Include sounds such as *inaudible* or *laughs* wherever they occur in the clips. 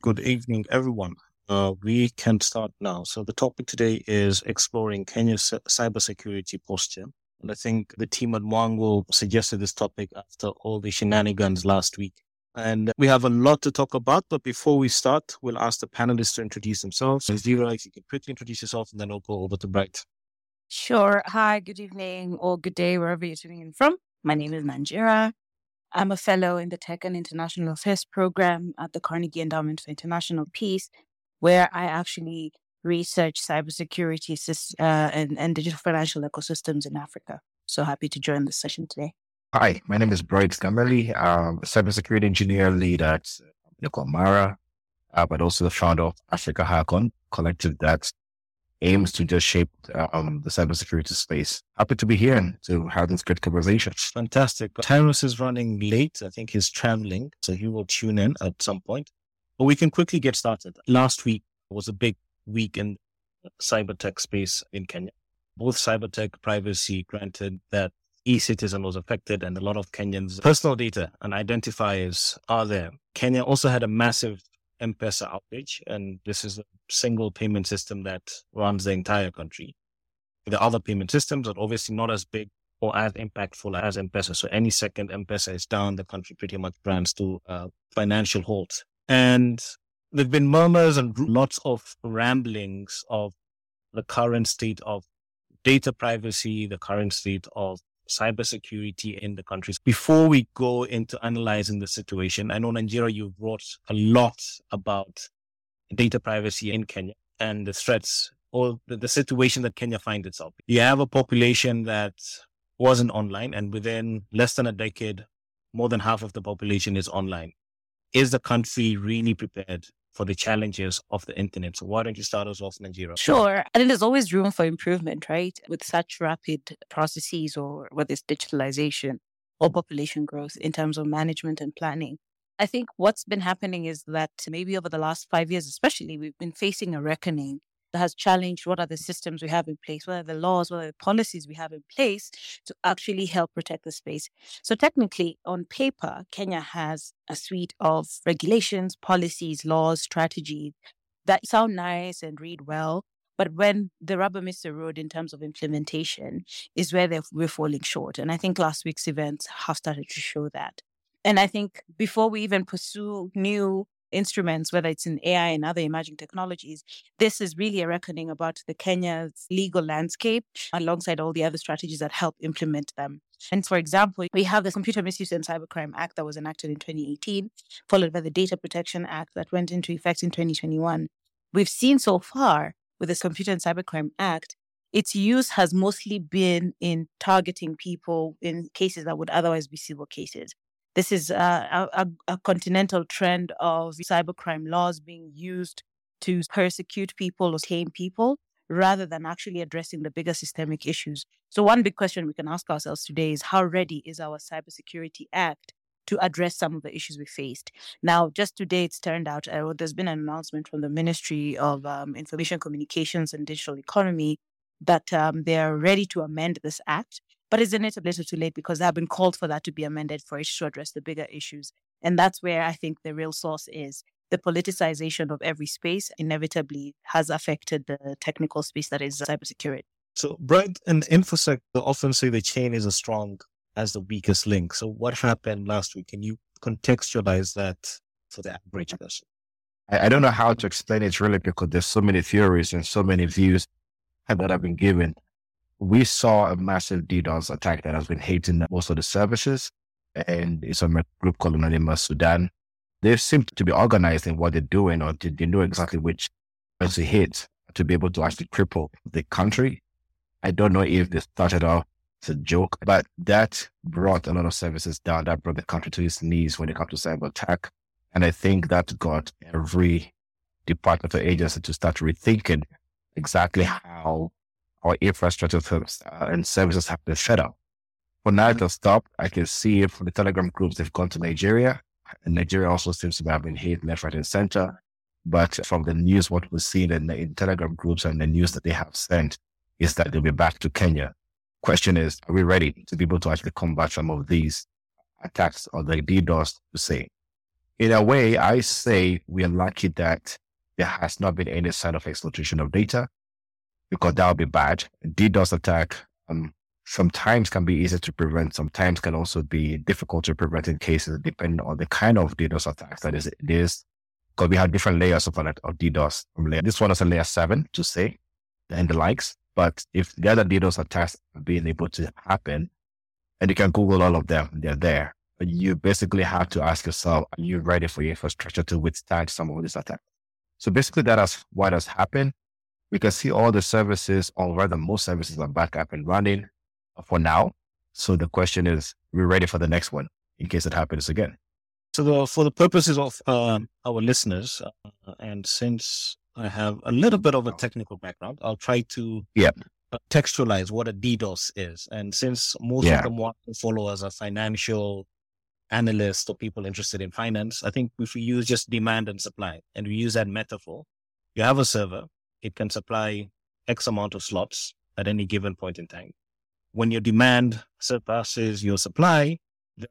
Good evening, everyone. Uh, we can start now. So the topic today is exploring Kenya's cybersecurity posture. And I think the team at Mwango suggested this topic after all the shenanigans last week. And we have a lot to talk about, but before we start, we'll ask the panelists to introduce themselves. Zira, if you can quickly introduce yourself, and then we'll go over to Bright. Sure. Hi, good evening or good day, wherever you're tuning in from. My name is Nanjira. I'm a fellow in the Tech and International Affairs program at the Carnegie Endowment for International Peace, where I actually research cybersecurity uh, and, and digital financial ecosystems in Africa. So happy to join this session today. Hi, my name is Bright Gameli. I'm a cybersecurity engineer lead at Mara, uh, but also the founder of AfricaHackOn, collective that aims to just shape um, the cybersecurity space. Happy to be here and to have this great conversation. Fantastic. Tyrus is running late. I think he's traveling, so he will tune in at some point. But we can quickly get started. Last week was a big week in cyber tech space in Kenya. Both cyber tech privacy granted that e-citizen was affected and a lot of Kenyans' personal data and identifiers are there. Kenya also had a massive M-Pesa outage, and this is a single payment system that runs the entire country. The other payment systems are obviously not as big or as impactful as M-Pesa. So any second M-Pesa is down, the country pretty much runs to uh, financial halt. And there've been murmurs and lots of ramblings of the current state of data privacy, the current state of cybersecurity in the countries. Before we go into analyzing the situation, I know Nanjira, you wrote a lot about data privacy in Kenya and the threats or the, the situation that Kenya finds itself. You have a population that wasn't online and within less than a decade, more than half of the population is online. Is the country really prepared for the challenges of the internet. So why don't you start us off, Nanjira? Sure. And there's always room for improvement, right? With such rapid processes or whether it's digitalization or population growth in terms of management and planning. I think what's been happening is that maybe over the last five years, especially, we've been facing a reckoning that has challenged what are the systems we have in place, what are the laws, what are the policies we have in place to actually help protect the space. So technically, on paper, Kenya has a suite of regulations, policies, laws, strategies that sound nice and read well. But when the rubber meets the road in terms of implementation is where we're falling short. And I think last week's events have started to show that. And I think before we even pursue new instruments, whether it's in AI and other emerging technologies, this is really a reckoning about the Kenya's legal landscape alongside all the other strategies that help implement them. And for example, we have the Computer Misuse and Cybercrime Act that was enacted in 2018, followed by the Data Protection Act that went into effect in 2021. We've seen so far with this Computer and Cybercrime Act, its use has mostly been in targeting people in cases that would otherwise be civil cases. This is a, a, a continental trend of cybercrime laws being used to persecute people or tame people rather than actually addressing the bigger systemic issues. So, one big question we can ask ourselves today is how ready is our Cybersecurity Act to address some of the issues we faced? Now, just today, it's turned out uh, there's been an announcement from the Ministry of um, Information Communications and Digital Economy that um, they are ready to amend this act but isn't it a little too late because they have been called for that to be amended for it to address the bigger issues? And that's where I think the real source is. The politicization of every space inevitably has affected the technical space that is cybersecurity. So, Bright and InfoSec often say the chain is as strong as the weakest link. So, what happened last week? Can you contextualize that for the average person? I don't know how to explain it really because there's so many theories and so many views that have been given we saw a massive DDoS attack that has been hitting most of the services. And it's a group called Anonymous Sudan. They seem to be organized in what they're doing, or they know exactly which to hit to be able to actually cripple the country. I don't know if they started off as a joke, but that brought a lot of services down. That brought the country to its knees when it comes to cyber attack. And I think that got every department or agency to start rethinking exactly how our infrastructure uh, and services have been set up. For now to stop, I can see from the Telegram groups they've gone to Nigeria. And Nigeria also seems to have been hit left, right, and center. But from the news, what we've seen in, in Telegram groups and the news that they have sent is that they'll be back to Kenya. Question is, are we ready to be able to actually combat some of these attacks or the DDoS to say? in a way, I say we are lucky that there has not been any sign of exploitation of data because that would be bad. DDoS attack um, sometimes can be easy to prevent, sometimes can also be difficult to prevent in cases depending on the kind of DDoS attacks that is it is. Because we have different layers of, of DDoS. This one is a layer seven to say, and the likes. But if the other DDoS attacks are being able to happen, and you can Google all of them, they're there. But you basically have to ask yourself, are you ready for your infrastructure to withstand some of these attacks? So basically that is what has happened. We can see all the services, or rather most services are back up and running for now. So the question is, we're ready for the next one in case it happens again. So the, for the purposes of um, our listeners, uh, and since I have a little bit of a technical background. I'll try to yeah. textualize what a DDoS is. And since most yeah. of them want to follow as a financial analyst or people interested in finance, I think if we use just demand and supply and we use that metaphor, you have a server, it can supply X amount of slots at any given point in time. When your demand surpasses your supply,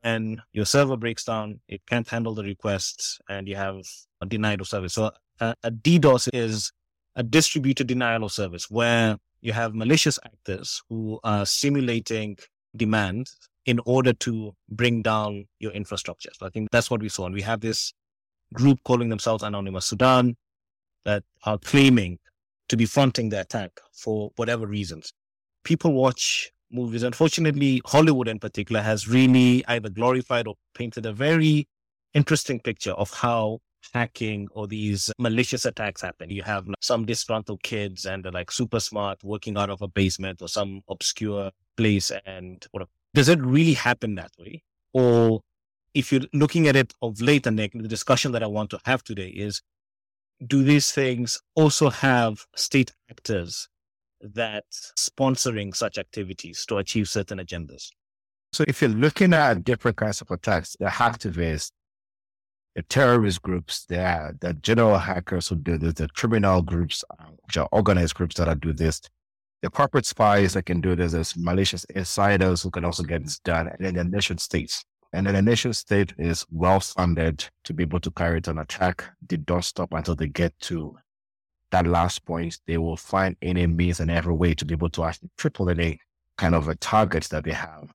then your server breaks down, it can't handle the requests, and you have a denied of service. So uh, a DDoS is a distributed denial of service where you have malicious actors who are simulating demand in order to bring down your infrastructure. So I think that's what we saw. And we have this group calling themselves Anonymous Sudan that are claiming to be fronting the attack for whatever reasons. People watch movies. Unfortunately, Hollywood in particular has really either glorified or painted a very interesting picture of how hacking or these malicious attacks happen. You have some disgruntled kids and they're like super smart working out of a basement or some obscure place. And what, does it really happen that way? Or if you're looking at it of late, and the discussion that I want to have today is, do these things also have state actors that sponsoring such activities to achieve certain agendas? So if you're looking at different kinds of attacks, the hacktivists, the terrorist groups, the, the general hackers who do this, the criminal groups, uh, which are organized groups that are do this, the corporate spies that can do this, there's malicious insiders who can also get this done, and then the nation states. And then the nation state is well funded to be able to carry out an attack. They don't stop until they get to that last point. They will find any means and every way to be able to actually triple any kind of a target that they have.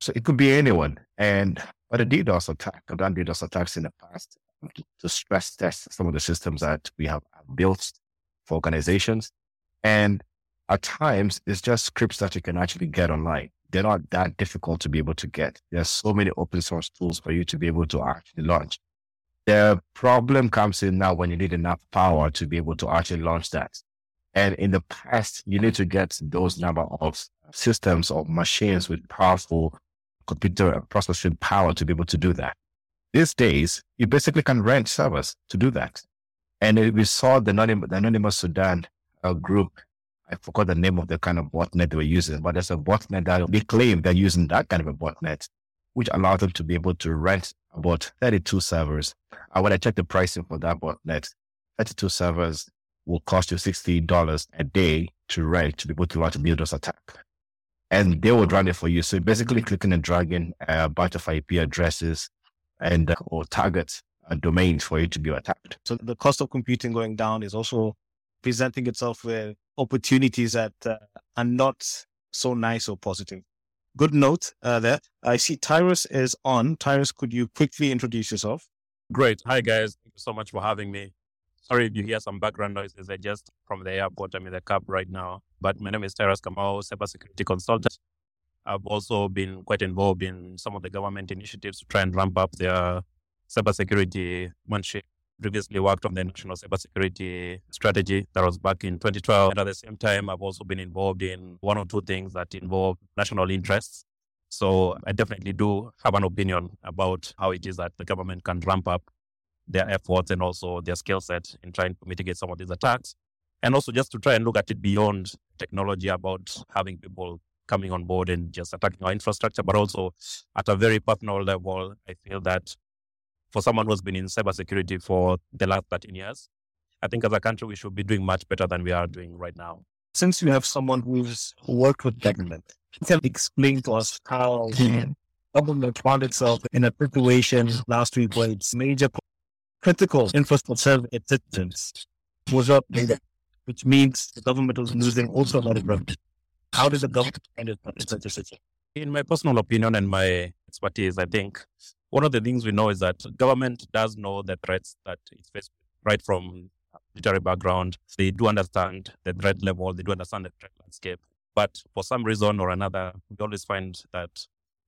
So it could be anyone. And but a DDoS attack, I've done DDoS attacks in the past to stress test some of the systems that we have built for organizations. And at times, it's just scripts that you can actually get online. They're not that difficult to be able to get. There's so many open source tools for you to be able to actually launch. The problem comes in now when you need enough power to be able to actually launch that. And in the past, you need to get those number of systems or machines with powerful computer processing power to be able to do that. These days, you basically can rent servers to do that. And we saw the Anonymous, the Anonymous Sudan uh, group. I forgot the name of the kind of botnet they were using, but there's a botnet that they claim they're using that kind of a botnet, which allowed them to be able to rent about 32 servers. And when I checked the pricing for that botnet, 32 servers will cost you $60 a day to rent to be able to launch a DDoS attack and they would run it for you. So basically clicking and dragging a bunch of IP addresses and uh, or targets uh, domains for you to be attacked. So the cost of computing going down is also presenting itself with opportunities that uh, are not so nice or positive. Good note uh, there. I see Tyrus is on. Tyrus, could you quickly introduce yourself? Great. Hi, guys. Thank you so much for having me. Sorry if you hear some background noises. I just from the airport. I'm in the cab right now. But my name is Tyrus Kamau, cybersecurity consultant. I've also been quite involved in some of the government initiatives to try and ramp up their cybersecurity She Previously worked on the national cybersecurity strategy that was back in 2012. And at the same time, I've also been involved in one or two things that involve national interests. So I definitely do have an opinion about how it is that the government can ramp up their efforts and also their skill set in trying to mitigate some of these attacks. And also just to try and look at it beyond technology about having people coming on board and just attacking our infrastructure, but also at a very personal level, I feel that for someone who's been in cybersecurity for the last 13 years, I think as a country, we should be doing much better than we are doing right now. Since you have someone who's worked with government, can explain to us how government found itself in a situation last week where its major critical infrastructure assistance was up, which means the government was losing also a lot of revenue. How did the government find it such a situation? In my personal opinion and my expertise, I think one of the things we know is that government does know the threats that it's faced right from military background. They do understand the threat level, they do understand the threat landscape. But for some reason or another, we always find that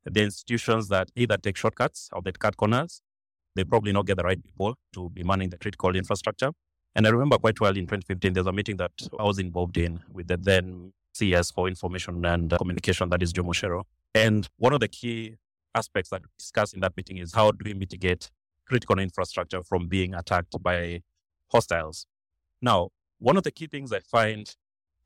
the institutions that either take shortcuts or they cut corners, they probably not get the right people to be manning the critical infrastructure. And I remember quite well in 2015, there's a meeting that I was involved in with the then CS for Information and Communication, that is Joe Mucheru. And one of the key aspects that we discussed in that meeting is how do we mitigate critical infrastructure from being attacked by hostiles. Now, one of the key things I find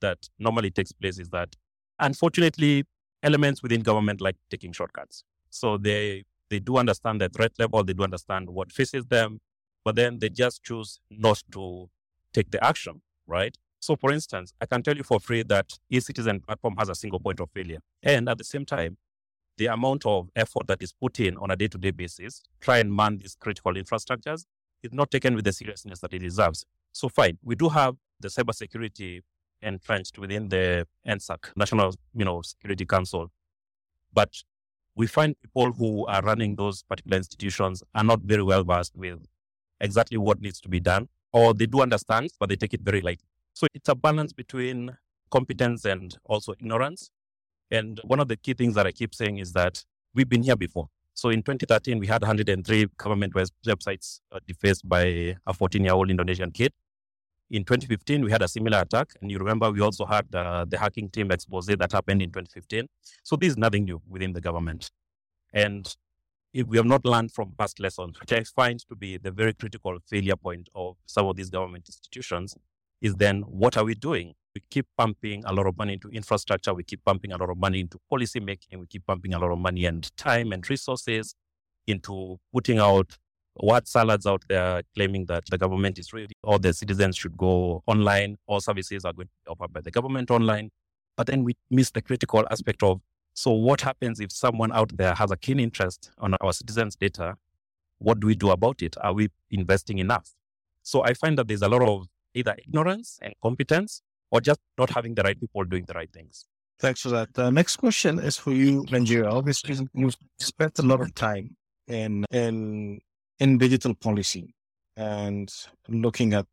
that normally takes place is that unfortunately, elements within government like taking shortcuts. So they they do understand the threat level, they do understand what faces them, but then they just choose not to take the action, right? So, for instance, I can tell you for free that e-citizen platform has a single point of failure. And at the same time, the amount of effort that is put in on a day-to-day basis, try and man these critical infrastructures, is not taken with the seriousness that it deserves. So fine, we do have the cybersecurity entrenched within the NSAC, National you know, Security Council. But we find people who are running those particular institutions are not very well versed with exactly what needs to be done, or they do understand, but they take it very lightly. So it's a balance between competence and also ignorance. And one of the key things that I keep saying is that we've been here before. So in 2013, we had 103 government websites uh, defaced by a 14 year old Indonesian kid. In 2015, we had a similar attack. And you remember, we also had uh, the hacking team expose that happened in 2015. So this is nothing new within the government. And if we have not learned from past lessons, which I find to be the very critical failure point of some of these government institutions, is then what are we doing? We keep pumping a lot of money into infrastructure. We keep pumping a lot of money into policy making. We keep pumping a lot of money and time and resources into putting out what salads out there claiming that the government is ready, or the citizens should go online, or services are going to be offered by the government online. But then we miss the critical aspect of so what happens if someone out there has a keen interest on our citizens' data? What do we do about it? Are we investing enough? So I find that there's a lot of either ignorance and competence or just not having the right people doing the right things. Thanks for that. The next question is for you, Nanjira. Obviously, you've spent a lot of time in in in digital policy and looking at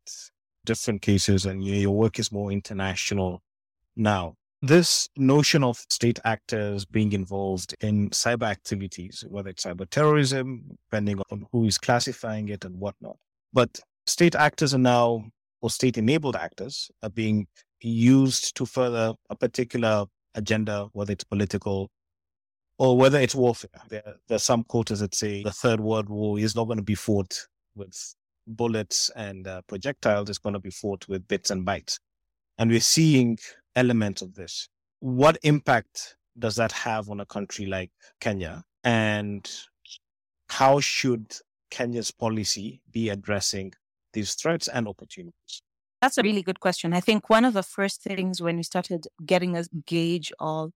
different cases, and your work is more international now. This notion of state actors being involved in cyber activities, whether it's cyber terrorism, depending on who is classifying it and whatnot. But state actors are now, or state enabled actors, are being used to further a particular agenda, whether it's political or whether it's warfare. There, there are some quarters that say the third world war is not going to be fought with bullets and uh, projectiles, it's going to be fought with bits and bytes. And we're seeing elements of this. What impact does that have on a country like Kenya? And how should Kenya's policy be addressing these threats and opportunities? That's a really good question. I think one of the first things when we started getting a gauge of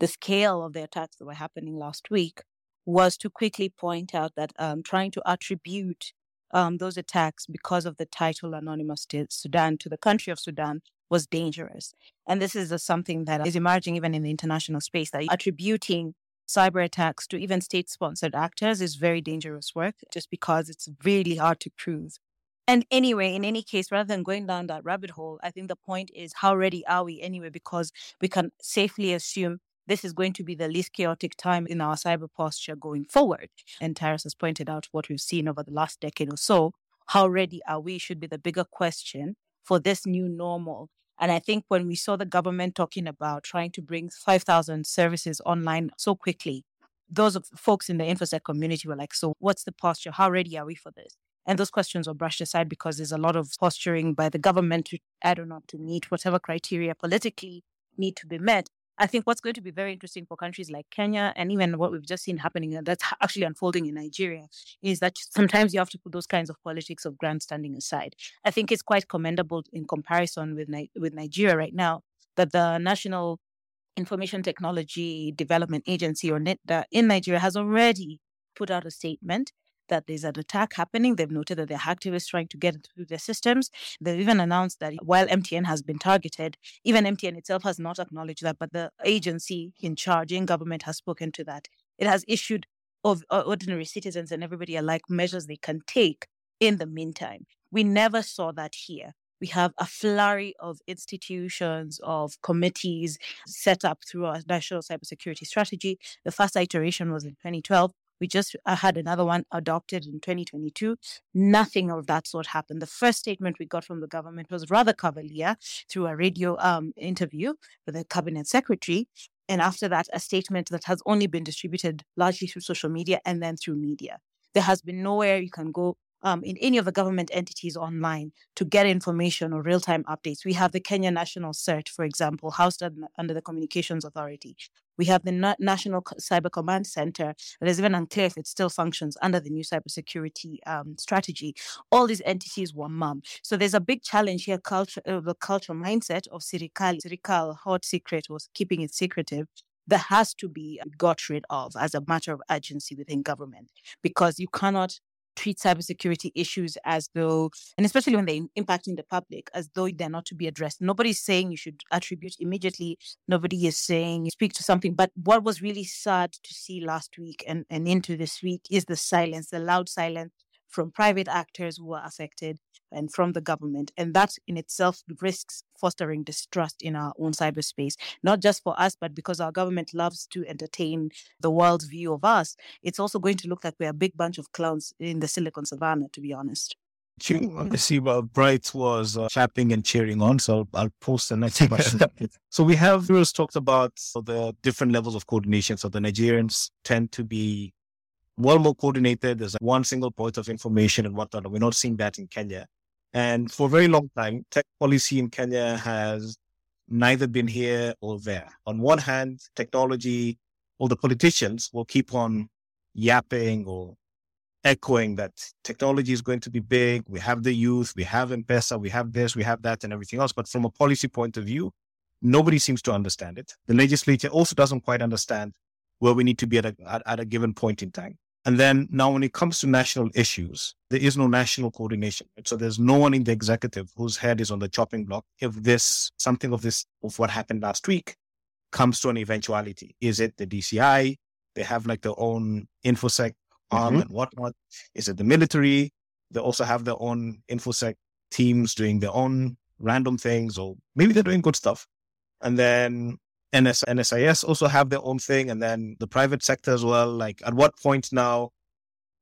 the scale of the attacks that were happening last week was to quickly point out that um, trying to attribute um, those attacks because of the title Anonymous Sudan to the country of Sudan was dangerous. And this is a, something that is emerging even in the international space that attributing cyber attacks to even state sponsored actors is very dangerous work just because it's really hard to prove. And anyway, in any case, rather than going down that rabbit hole, I think the point is how ready are we anyway? Because we can safely assume this is going to be the least chaotic time in our cyber posture going forward. And Tyrus has pointed out what we've seen over the last decade or so. How ready are we should be the bigger question for this new normal. And I think when we saw the government talking about trying to bring 5,000 services online so quickly, those folks in the InfoSec community were like, so what's the posture? How ready are we for this? And those questions were brushed aside because there's a lot of posturing by the government to, I don't know, to meet whatever criteria politically need to be met. I think what's going to be very interesting for countries like Kenya and even what we've just seen happening that's actually unfolding in Nigeria is that sometimes you have to put those kinds of politics of grandstanding aside. I think it's quite commendable in comparison with with Nigeria right now that the National Information Technology Development Agency or NITDA in Nigeria has already put out a statement that there's an attack happening. They've noted that there are activists trying to get through their systems. They've even announced that while MTN has been targeted, even MTN itself has not acknowledged that, but the agency in charge in government has spoken to that. It has issued of uh, ordinary citizens and everybody alike measures they can take in the meantime. We never saw that here. We have a flurry of institutions, of committees set up through our national cybersecurity strategy. The first iteration was in 2012. We just uh, had another one adopted in 2022. Nothing of that sort happened. The first statement we got from the government was rather cavalier through a radio um, interview with the cabinet secretary. And after that, a statement that has only been distributed largely through social media and then through media. There has been nowhere you can go um, in any of the government entities online to get information or real time updates. We have the Kenya National CERT, for example, housed under the Communications Authority. We have the Na- National Cyber Command Center that is even unclear if it still functions under the new cybersecurity um, strategy. All these entities were mum. So there's a big challenge here, culture, uh, the cultural mindset of Sirikal. Sirikal, hot secret, was keeping it secretive that has to be got rid of as a matter of urgency within government because you cannot treat cybersecurity issues as though, and especially when they're impacting the public, as though they're not to be addressed. Nobody's saying you should attribute immediately. Nobody is saying you speak to something. But what was really sad to see last week and, and into this week is the silence, the loud silence from private actors who are affected and from the government. And that in itself risks fostering distrust in our own cyberspace, not just for us, but because our government loves to entertain the world's view of us. It's also going to look like we're a big bunch of clowns in the Silicon Savannah, to be honest. I see well Bright was uh, chapping and cheering on, so I'll post the next question. *laughs* so we have viewers talked about the different levels of coordination. So the Nigerians tend to be well more coordinated. There's one single point of information and whatnot. We're not seeing that in Kenya. And for a very long time, tech policy in Kenya has neither been here or there. On one hand, technology or the politicians will keep on yapping or echoing that technology is going to be big. We have the youth, we have M-Pesa, we have this, we have that, and everything else. But from a policy point of view, nobody seems to understand it. The legislature also doesn't quite understand where we need to be at a, at, at a given point in time. And then now, when it comes to national issues, there is no national coordination. Right? So there's no one in the executive whose head is on the chopping block. If this, something of this, of what happened last week comes to an eventuality, is it the DCI? They have like their own infosec arm mm-hmm. and whatnot. Is it the military? They also have their own infosec teams doing their own random things, or maybe they're doing good stuff. And then NS, NSIS also have their own thing, and then the private sector as well. Like, at what point now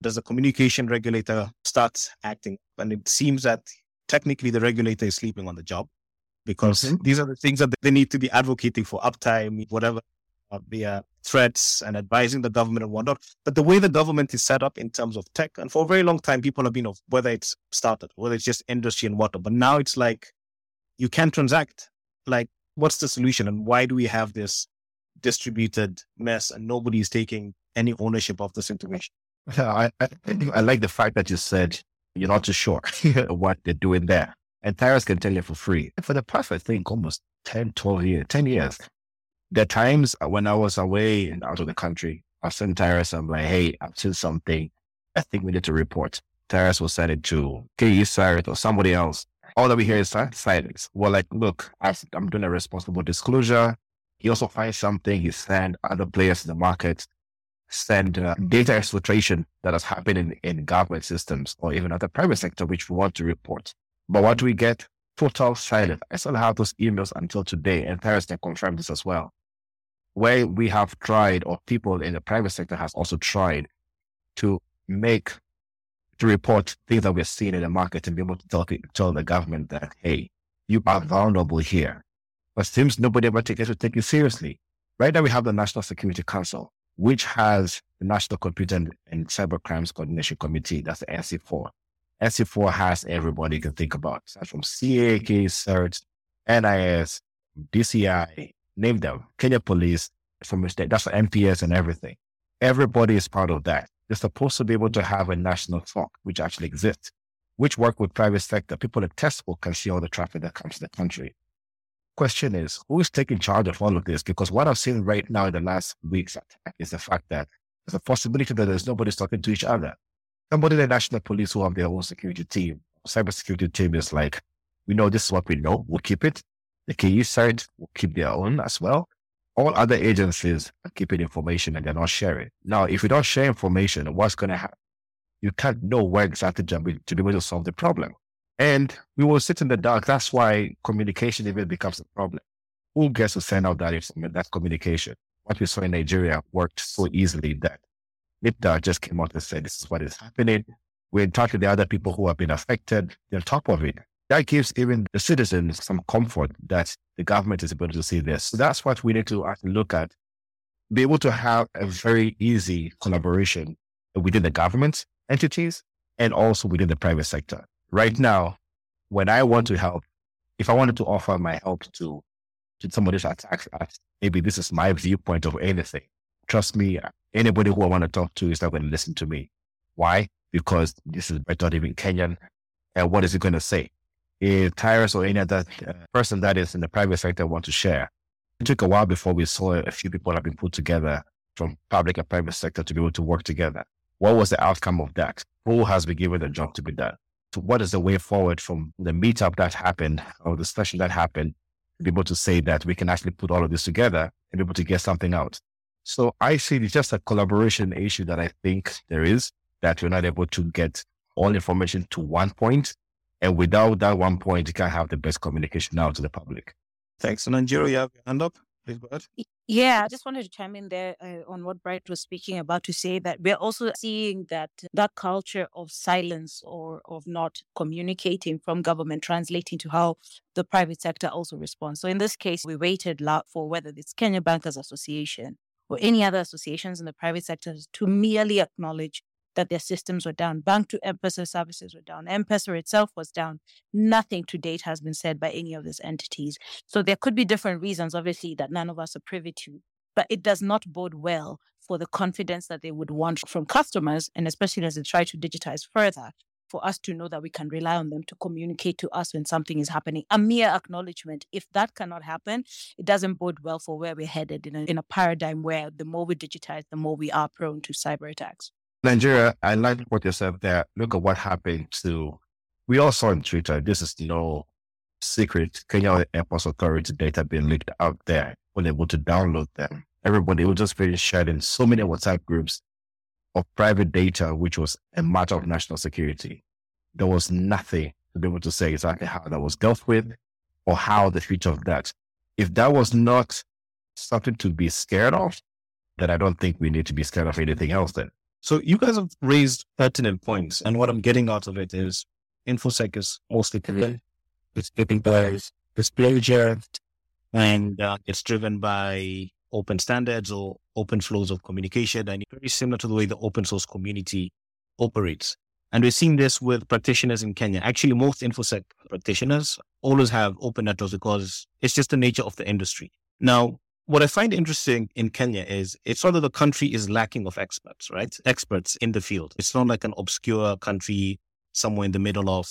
does the communication regulator start acting? And it seems that technically the regulator is sleeping on the job because mm-hmm. these are the things that they need to be advocating for uptime, whatever uh, the uh, threats and advising the government and whatnot. But the way the government is set up in terms of tech, and for a very long time, people have been of whether it's started, whether it's just industry and whatnot. But now it's like you can transact. Like what's the solution and why do we have this distributed mess and nobody is taking any ownership of this situation? I, I, I like the fact that you said you're not too sure *laughs* what they're doing there. And Tyrus can tell you for free. For the past, I think, almost 10, 12 years, 10 years, there are times when I was away and out of the country, I sent Tyrus, I'm like, hey, I've seen something. I think we need to report. Tyrus will send it to KE-CIRT or somebody else all that we hear is silence. We're like, look, I'm doing a responsible disclosure. He also finds something. He send other players in the market, send uh, data exfiltration that has happened in, in government systems or even at the private sector, which we want to report. But what do we get? Total silence. I still have those emails until today, and Tyrus can confirm this as well. Where we have tried, or people in the private sector has also tried to make to report things that we're seeing in the market and be able to tell, tell the government that, hey, you are vulnerable here. But seems nobody ever takes it, take it seriously. Right now, we have the National Security Council, which has the National Computer and, and Cyber Crimes Coordination Committee. That's the NC4. NC4 has everybody you can think about, aside from CAK, CERT, NIS, DCI, name them, Kenya Police, from state. That's the MPS and everything. Everybody is part of that. They're supposed to be able to have a national SOC, which actually exists, which work with private sector. People at TESPOK can see all the traffic that comes to the country. Question is, who is taking charge of all of this? Because what I've seen right now in the last weeks is the fact that there's a possibility that there's nobody talking to each other. somebody in the national police who have their own security team, cybersecurity team is like, we know this is what we know. We'll keep it. The KE side will keep their own as well. All other agencies are keeping information and they're not sharing. Now, if you don't share information, what's going to happen? You can't know where exactly to be, to be able to solve the problem. And we will sit in the dark. That's why communication even becomes a problem. Who gets to send out that, that communication? What we saw in Nigeria worked so easily that NITDA just came out and said, this is what is happening. We're in touch with the other people who have been affected. They're on top of it. That gives even the citizens some comfort that the government is able to see this. So that's what we need to look at. Be able to have a very easy collaboration within the government entities and also within the private sector. Right now, when I want to help, if I wanted to offer my help to, to somebody somebody's attack, maybe this is my viewpoint of anything. Trust me, anybody who I want to talk to is not going to listen to me. Why? Because this is not even Kenyan. And what is he going to say? If Tyrus or any other uh, person that is in the private sector want to share, it took a while before we saw a few people have been put together from public and private sector to be able to work together. What was the outcome of that? Who has been given the job to be done? So what is the way forward from the meetup that happened or the session that happened to be able to say that we can actually put all of this together and be able to get something out? So I see it's just a collaboration issue that I think there is that we're not able to get all information to one point. And without that one point, you can't have the best communication out to the public. Thanks. And Nanjira, you have your hand up? Please go ahead. Yeah, I just wanted to chime in there uh, on what Bright was speaking about to say that we're also seeing that that culture of silence or of not communicating from government translating to how the private sector also responds. So in this case, we waited for whether it's Kenya Bankers Association or any other associations in the private sector to merely acknowledge that their systems were down. Bank to M-Pesa services were down. M-Pesa itself was down. Nothing to date has been said by any of these entities. So there could be different reasons, obviously, that none of us are privy to. But it does not bode well for the confidence that they would want from customers, and especially as they try to digitize further, for us to know that we can rely on them to communicate to us when something is happening. A mere acknowledgement, if that cannot happen, it doesn't bode well for where we're headed in a, in a paradigm where the more we digitize, the more we are prone to cyber attacks. Nanjira, I like what you said there. Look at what happened to, we all saw on Twitter, this is no secret. Kenya Airports Authority data being leaked out there, when able to download them. Everybody was just being shared in so many WhatsApp groups of private data, which was a matter of national security. There was nothing to be able to say exactly how that was dealt with or how the future of that. If that was not something to be scared of, then I don't think we need to be scared of anything else then. So you guys have raised pertinent points. And what I'm getting out of it is InfoSec is mostly driven. It's getting by disclosure and uh, it's driven by open standards or open flows of communication and it's very similar to the way the open source community operates. And we're seeing this with practitioners in Kenya. Actually, most InfoSec practitioners always have open networks because it's just the nature of the industry. Now, what I find interesting in Kenya is it's not that the country is lacking of experts, right? Experts in the field. It's not like an obscure country somewhere in the middle of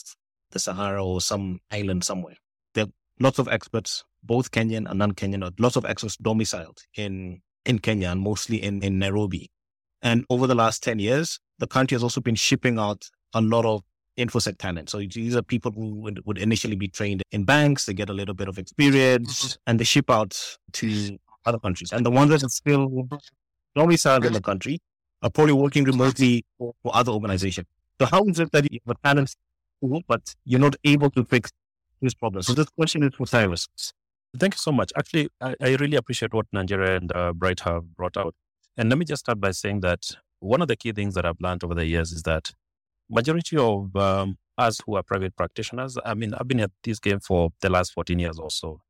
the Sahara or some island somewhere. There are lots of experts, both Kenyan and non-Kenyan, lots of experts domiciled in in Kenya and mostly in, in Nairobi. And over the last 10 years, the country has also been shipping out a lot of InfoSec talent. So these are people who would, would initially be trained in banks, they get a little bit of experience mm-hmm. and they ship out to other countries. And the ones that are still normally served in the country are probably working remotely for, for other organizations. So how is it that you have a talent pool, but you're not able to fix this problem? So this question is for Tyrus. Thank you so much. Actually, I, I really appreciate what Nanjira and uh, Bright have brought out. And let me just start by saying that one of the key things that I've learned over the years is that majority of um, us who are private practitioners, I mean, I've been at this game for the last 14 years or so.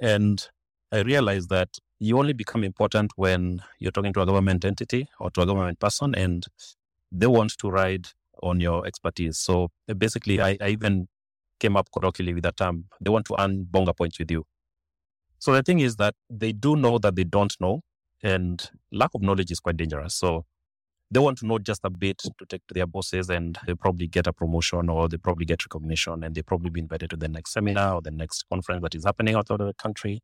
And I realized that you only become important when you're talking to a government entity or to a government person and they want to ride on your expertise. So basically, I, I even came up colloquially with that term. They want to earn bonga points with you. So the thing is that they do know that they don't know, and lack of knowledge is quite dangerous. So they want to know just a bit to take to their bosses, and they probably get a promotion or they probably get recognition, and they probably be invited to the next seminar or the next conference that is happening out of the country.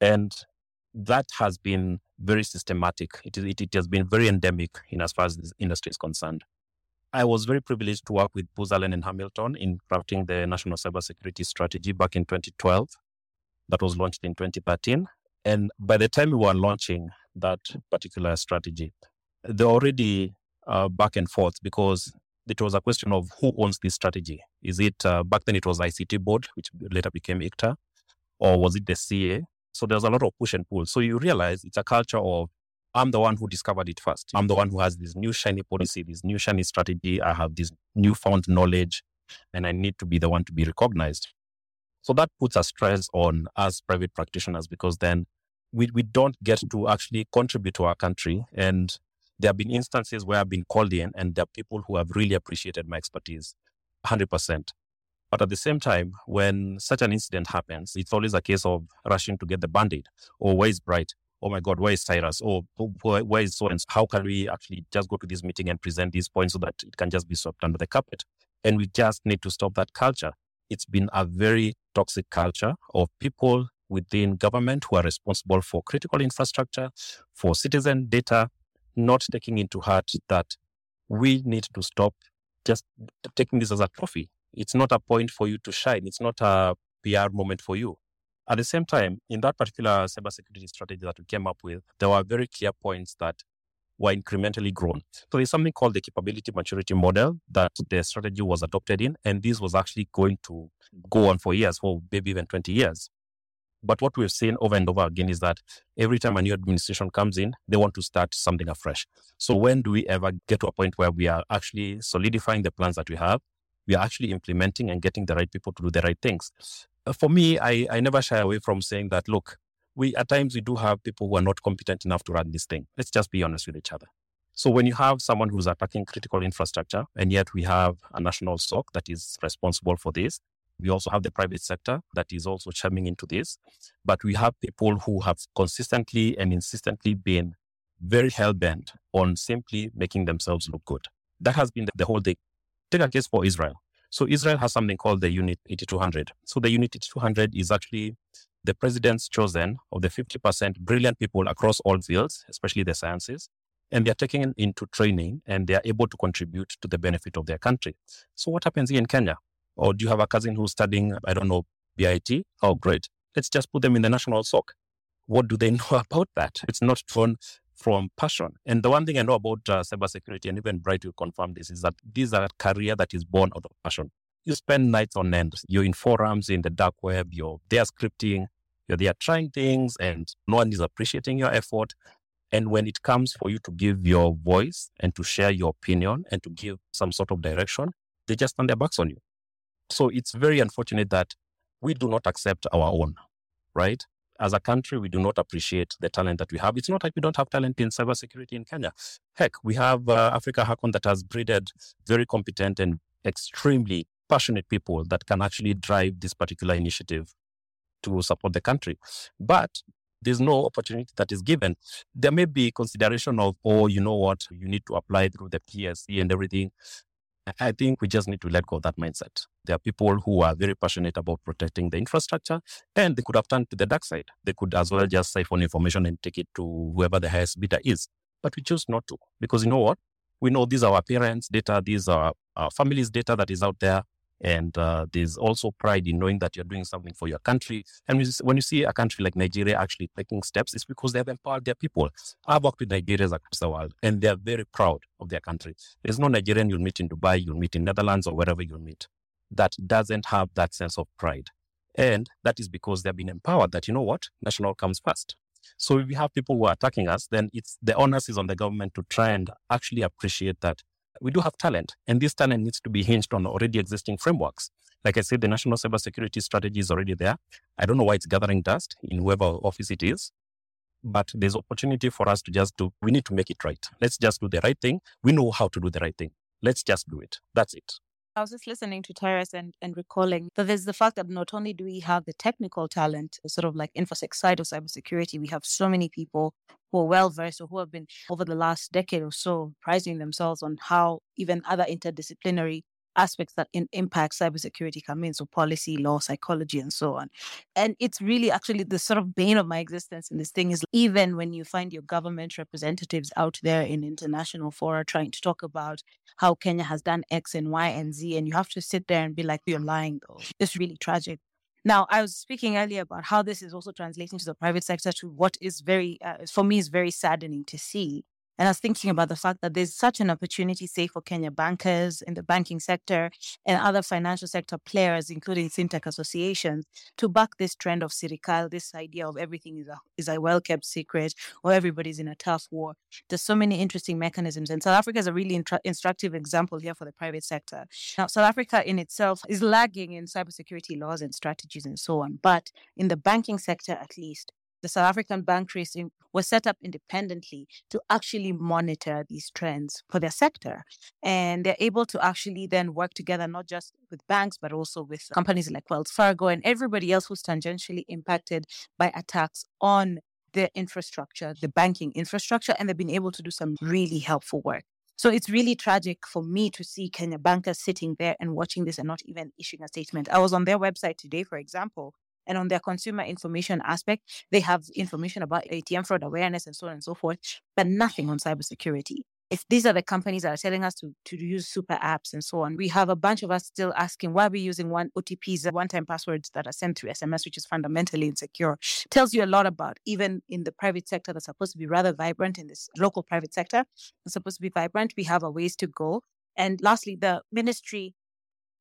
And that has been very systematic. It, it, has been very endemic in as far as this industry is concerned. I was very privileged to work with Booz Allen and Hamilton in crafting the national cybersecurity strategy back in 2012. That was launched in 2013. And by the time we were launching that particular strategy, they already uh, back and forth because it was a question of who owns this strategy. Is it uh, back then it was ICT board, which later became ICTA, or was it the CA? So there's a lot of push and pull. So you realize it's a culture of I'm the one who discovered it first. I'm the one who has this new shiny policy, this new shiny strategy. I have this newfound knowledge, and I need to be the one to be recognized. So that puts a stress on us private practitioners because then we, we don't get to actually contribute to our country. And there have been instances where I've been called in and there are people who have really appreciated my expertise 100%. But at the same time, when such an incident happens, it's always a case of rushing to get the band aid or oh, where is Bright? Oh my God, where is Tyrus? Or where, where is so and How can we actually just go to this meeting and present these points so that it can just be swept under the carpet? And we just need to stop that culture. It's been a very toxic culture of people within government who are responsible for critical infrastructure, for citizen data, not taking into heart that we need to stop just taking this as a trophy. It's not a point for you to shine. It's not a PR moment for you. At the same time, in that particular cybersecurity strategy that we came up with, there were very clear points that were incrementally grown. So there's something called the capability maturity model that the strategy was adopted in, and this was actually going to go on for years, for maybe even 20 years. But what we've seen over and over again is that every time a new administration comes in, they want to start something afresh. So when do we ever get to a point where we are actually solidifying the plans that we have? We are actually implementing and getting the right people to do the right things. Uh, for me, I, I never shy away from saying that, look, we at times we do have people who are not competent enough to run this thing. Let's just be honest with each other. So when you have someone who's attacking critical infrastructure, and yet we have a national SOC that is responsible for this, we also have the private sector that is also chiming into this. But we have people who have consistently and insistently been very hell bent on simply making themselves look good. That has been the whole thing. Take a case for Israel. So Israel has something called the Unit 8200. So the Unit 8200 is actually the president's chosen of the 50% brilliant people across all fields, especially the sciences, and they are taken into training and they are able to contribute to the benefit of their country. So what happens here in Kenya? Or do you have a cousin who's studying, I don't know, BIT? Oh, great. Let's just put them in the national SOC. What do they *laughs* know about that? It's not fun from passion. And the one thing I know about uh, cybersecurity, and even Bright will confirm this, is that this is a career that is born out of passion. You spend nights on end. You're in forums in the dark web. You're there scripting. You're there trying things, and no one is appreciating your effort. And when it comes for you to give your voice and to share your opinion and to give some sort of direction, they just turn their backs on you. So it's very unfortunate that we do not accept our own, right? As a country, we do not appreciate the talent that we have. It's not like we don't have talent in cybersecurity in Kenya. Heck, we have uh, AfricaHackOn that has breeded very competent and extremely passionate people that can actually drive this particular initiative to support the country. But there's no opportunity that is given. There may be consideration of, oh, you know what, you need to apply through the PSC and everything. I think we just need to let go of that mindset. There are people who are very passionate about protecting the infrastructure and they could have turned to the dark side. They could as well just siphon information and take it to whoever the highest bidder is. But we choose not to because you know what? We know these are our parents' data, these are our family's data that is out there. And uh, there's also pride in knowing that you're doing something for your country. And when you see a country like Nigeria actually taking steps, it's because they've empowered their people. I've worked with Nigerians across the world, and they're very proud of their country. There's no Nigerian you'll meet in Dubai, you'll meet in Netherlands, or wherever you'll meet that doesn't have that sense of pride. And that is because they've been empowered that, you know what, national comes first. So if we have people who are attacking us, then it's the onus is on the government to try and actually appreciate that we do have talent, and this talent needs to be hinged on already existing frameworks. Like I said, the national cybersecurity strategy is already there. I don't know why it's gathering dust in whoever office it is, but there's opportunity for us to just do. We need to make it right. Let's just do the right thing. We know how to do the right thing. Let's just do it. That's it. I was just listening to Tyrus and, and recalling that there's the fact that not only do we have the technical talent, sort of like infosec side of cybersecurity, we have so many people who are well versed or who have been over the last decade or so prizing themselves on how even other interdisciplinary aspects that in, impact cybersecurity come in. So policy, law, psychology, and so on. And it's really actually the sort of bane of my existence in this thing is even when you find your government representatives out there in international fora trying to talk about how Kenya has done X and Y and Z, and you have to sit there and be like, you're lying though. It's really tragic. Now, I was speaking earlier about how this is also translating to the private sector to what is very, uh, for me, is very saddening to see and I was thinking about the fact that there's such an opportunity, say, for Kenya bankers in the banking sector and other financial sector players, including fintech associations, to back this trend of Sirikal, this idea of everything is a, is a well kept secret or everybody's in a tough war. There's so many interesting mechanisms. And South Africa is a really instructive example here for the private sector. Now, South Africa in itself is lagging in cybersecurity laws and strategies and so on. But in the banking sector, at least, the South African Bank Tracing was set up independently to actually monitor these trends for their sector. And they're able to actually then work together, not just with banks, but also with companies like Wells Fargo and everybody else who's tangentially impacted by attacks on their infrastructure, the banking infrastructure, and they've been able to do some really helpful work. So it's really tragic for me to see Kenya bankers sitting there and watching this and not even issuing a statement. I was on their website today, for example, and on their consumer information aspect, they have information about ATM fraud awareness and so on and so forth, but nothing on cybersecurity. If these are the companies that are telling us to, to use super apps and so on, we have a bunch of us still asking why are we using one OTPs, one-time passwords that are sent through SMS, which is fundamentally insecure. Tells you a lot about even in the private sector that's supposed to be rather vibrant in this local private sector, it's supposed to be vibrant. We have a ways to go. And lastly, the ministry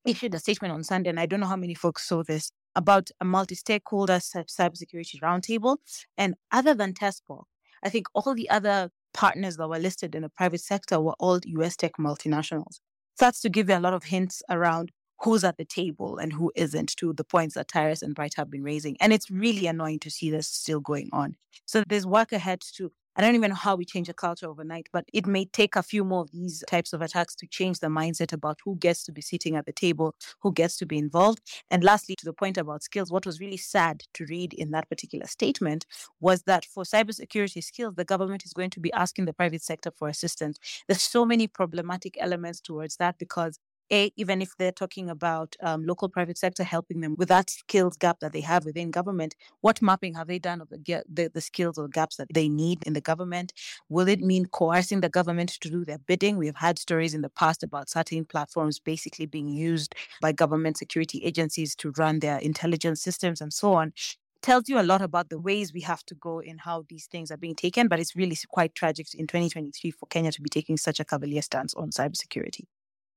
issued a statement on Sunday, and I don't know how many folks saw this, about a multi-stakeholder cybersecurity roundtable. And other than TESPOK, I think all the other partners that were listed in the private sector were all US tech multinationals. That's to give you a lot of hints around who's at the table and who isn't to the points that Tyrus and Bright have been raising. And it's really annoying to see this still going on. So there's work ahead to I don't even know how we change a culture overnight, but it may take a few more of these types of attacks to change the mindset about who gets to be sitting at the table, who gets to be involved. And lastly, to the point about skills, what was really sad to read in that particular statement was that for cybersecurity skills, the government is going to be asking the private sector for assistance. There's so many problematic elements towards that because a, even if they're talking about um, local private sector helping them with that skills gap that they have within government, what mapping have they done of the, the, the skills or gaps that they need in the government? Will it mean coercing the government to do their bidding? We've had stories in the past about certain platforms basically being used by government security agencies to run their intelligence systems and so on tells you a lot about the ways we have to go in how these things are being taken. But it's really quite tragic in 2023 for Kenya to be taking such a cavalier stance on cybersecurity.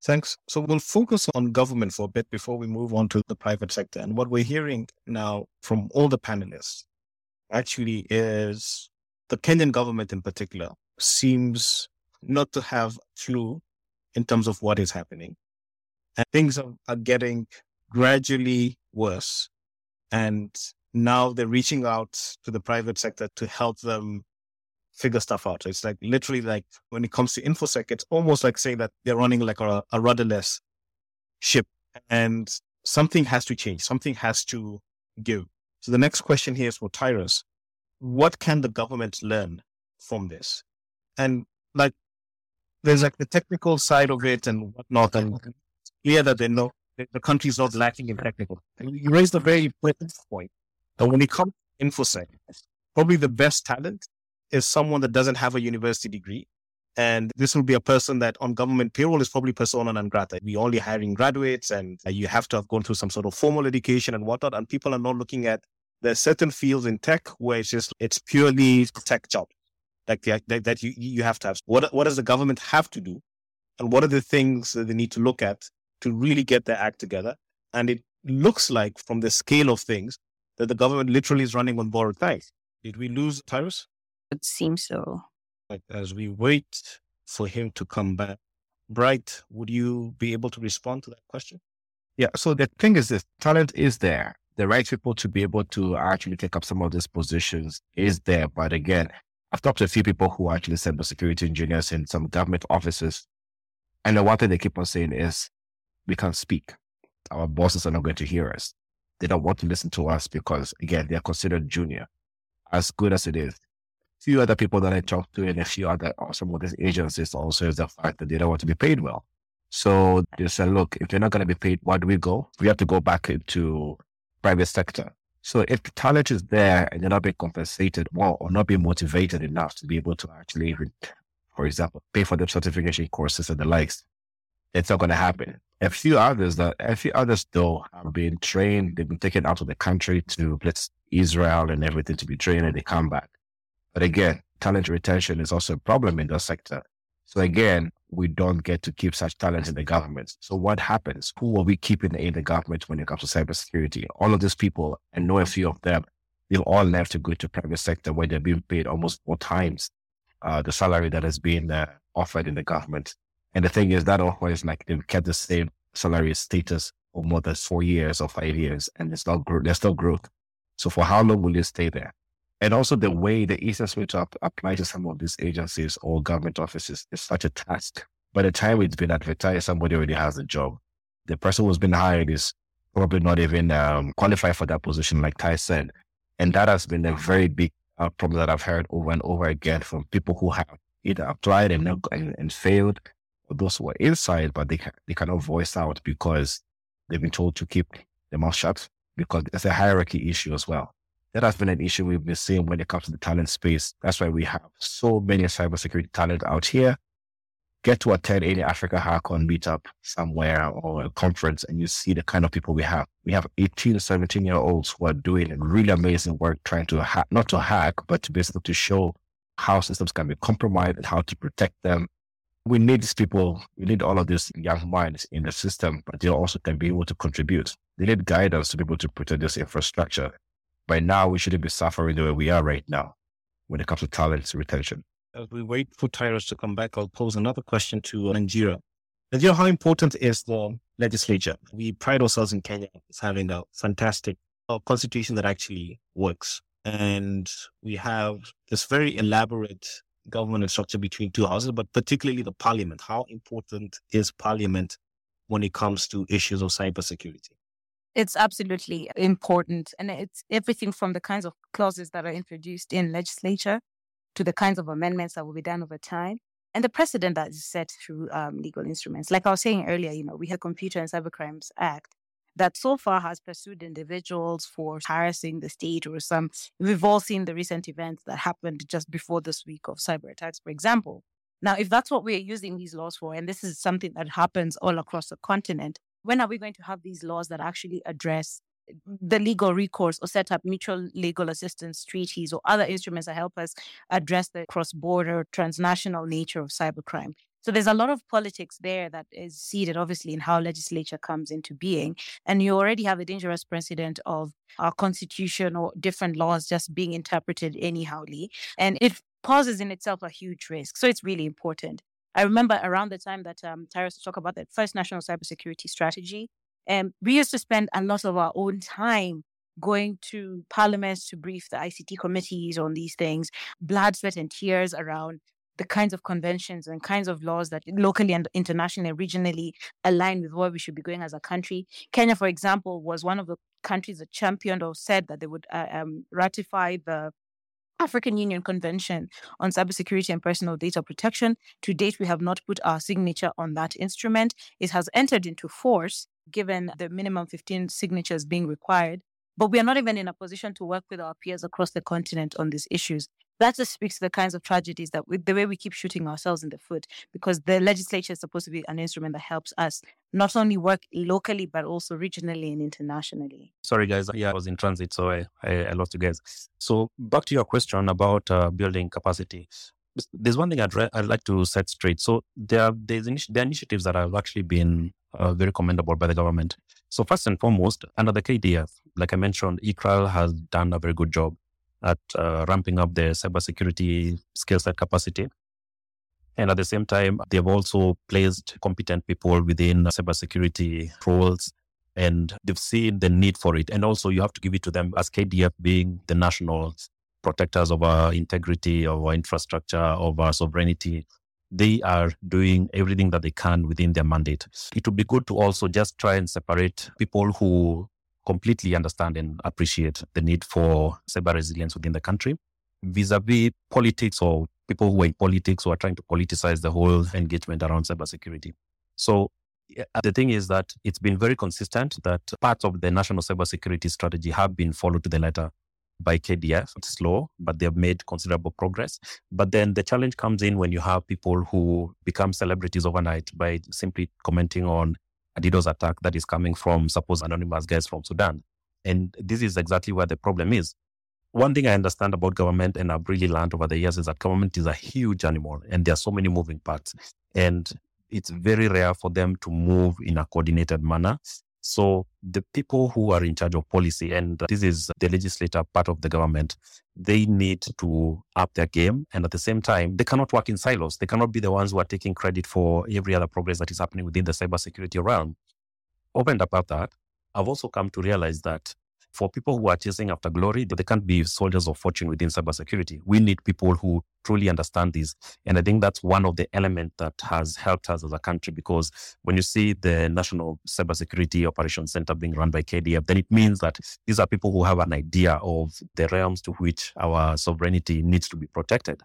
Thanks. So we'll focus on government for a bit before we move on to the private sector. And what we're hearing now from all the panelists actually is the Kenyan government in particular seems not to have a clue in terms of what is happening. And things are, are getting gradually worse. And now they're reaching out to the private sector to help them figure stuff out. So it's like literally like when it comes to infosec, it's almost like saying that they're running like a, a rudderless ship and something has to change. Something has to give. So the next question here is for Tyrus. What can the government learn from this? And like, there's like the technical side of it and whatnot. And clear that they know the country's not lacking in technical. And you raised a very important point that when it comes to infosec, probably the best talent is someone that doesn't have a university degree. And this will be a person that on government payroll is probably persona non grata. We only hiring graduates and uh, you have to have gone through some sort of formal education and whatnot. And people are not looking at there's certain fields in tech where it's just, it's purely tech job. Like the, that, that you, you have to have. What, what does the government have to do? And what are the things that they need to look at to really get their act together? And it looks like from the scale of things that the government literally is running on borrowed time. Did we lose Tyrus? It seems so. Like as we wait for him to come back, Bright, would you be able to respond to that question? Yeah. So the thing is this talent is there. The right people to be able to actually take up some of these positions is there. But again, I've talked to a few people who are actually cybersecurity engineers in some government offices. And the one thing they keep on saying is, we can't speak. Our bosses are not going to hear us. They don't want to listen to us because, again, they're considered junior. As good as it is, few other people that I talked to and a few other some of these agencies also is the fact that they don't want to be paid well. So they said, look, if you're not going to be paid, where do we go? We have to go back into private sector. So if the talent is there and they're not being compensated well or not being motivated enough to be able to actually, for example, pay for their certification courses and the likes, it's not going to happen. A few others that a few others though have been trained, they've been taken out of the country to let's Israel and everything to be trained and they come back. But again, talent retention is also a problem in that sector. So again, we don't get to keep such talent in the government. So what happens? Who are we keeping in the government when it comes to cybersecurity? All of these people, and know a few of them, they've all left to go to private sector where they're being paid almost four times uh, the salary that has been uh, offered in the government. And the thing is that offer is like they've kept the same salary status for more than four years or five years, and there's growth. There's no growth. So for how long will you stay there? And also the way, the easiest way to apply to some of these agencies or government offices is such a task. By the time it's been advertised, somebody already has a job. The person who's been hired is probably not even um, qualified for that position, like Ty said. And that has been a very big uh, problem that I've heard over and over again from people who have either applied and, and, and failed, or those who are inside, but they, they cannot voice out because they've been told to keep their mouth shut because it's a hierarchy issue as well that has been an issue we've been seeing when it comes to the talent space. That's why we have so many cybersecurity talent out here. Get to attend any AfricaHackOn meetup somewhere or a conference and you see the kind of people we have. We have 18 to 17 year olds who are doing really amazing work trying to hack, not to hack, but to basically to show how systems can be compromised and how to protect them. We need these people, we need all of these young minds in the system, but they also can be able to contribute. They need guidance to be able to protect this infrastructure by now we shouldn't be suffering the way we are right now when it comes to talent retention. As we wait for Tyrus to come back, I'll pose another question to Nanjira. Nanjira, how important is the legislature? We pride ourselves in Kenya as having a fantastic uh, constitution that actually works. And we have this very elaborate government structure between two houses, but particularly the parliament. How important is parliament when it comes to issues of cybersecurity? It's absolutely important. And it's everything from the kinds of clauses that are introduced in legislature to the kinds of amendments that will be done over time and the precedent that is set through um, legal instruments. Like I was saying earlier, you know, we had Computer and Cybercrimes Act that so far has pursued individuals for harassing the state or some. We've all seen the recent events that happened just before this week of cyber attacks, for example. Now, if that's what we're using these laws for, and this is something that happens all across the continent, when are we going to have these laws that actually address the legal recourse or set up mutual legal assistance treaties or other instruments that help us address the cross border transnational nature of cybercrime. So there's a lot of politics there that is seeded, obviously, in how legislature comes into being. And you already have a dangerous precedent of our constitution or different laws just being interpreted anyhowly. And it poses in itself a huge risk. So it's really important. I remember around the time that um, Tyrus talked about the first national cybersecurity strategy, um, we used to spend a lot of our own time going to parliaments to brief the ICT committees on these things, blood, sweat, and tears around the kinds of conventions and kinds of laws that locally and internationally, and regionally align with where we should be going as a country. Kenya, for example, was one of the countries that championed or said that they would uh, um, ratify the African Union Convention on Cybersecurity and Personal Data Protection. To date, we have not put our signature on that instrument. It has entered into force given the minimum 15 signatures being required. But we are not even in a position to work with our peers across the continent on these issues that just speaks to the kinds of tragedies that we, the way we keep shooting ourselves in the foot because the legislature is supposed to be an instrument that helps us not only work locally but also regionally and internationally. Sorry guys. Yeah i was in transit so i, I, I lost you guys. So back to your question about uh, building capacity. There's one thing I'd, re- I'd like to set straight. So there are there's initi- there are initiatives that have actually been uh, very commendable by the government. So first and foremost under the kdf like i mentioned ICRAL has done a very good job at uh, ramping up their cybersecurity skill set capacity. And at the same time, they've also placed competent people within cybersecurity roles and they've seen the need for it. And also, you have to give it to them as KDF being the national protectors of our integrity, of our infrastructure, of our sovereignty. They are doing everything that they can within their mandate. It would be good to also just try and separate people who completely understand and appreciate the need for cyber resilience within the country vis-a-vis politics or people who are in politics who are trying to politicize the whole engagement around cybersecurity. So uh, The thing is that it's been very consistent that parts of the national cybersecurity strategy have been followed to the letter by KDF. It's slow, but they've made considerable progress. But then the challenge comes in when you have people who become celebrities overnight by simply commenting on a DDoS attack that is coming from, suppose, anonymous guys from Sudan. And this is exactly where the problem is. One thing I understand about government and I've really learned over the years is that government is a huge animal and there are so many moving parts. And it's very rare for them to move in a coordinated manner. So the people who are in charge of policy, and this is the legislator part of the government, they need to up their game. And at the same time, they cannot work in silos. They cannot be the ones who are taking credit for every other progress that is happening within the cybersecurity realm. Over and above that, I've also come to realize that for people who are chasing after glory, they can't be soldiers of fortune within cybersecurity. We need people who truly understand this. And I think that's one of the elements that has helped us as a country because when you see the National Cybersecurity Operations Center being run by KDF, then it means that these are people who have an idea of the realms to which our sovereignty needs to be protected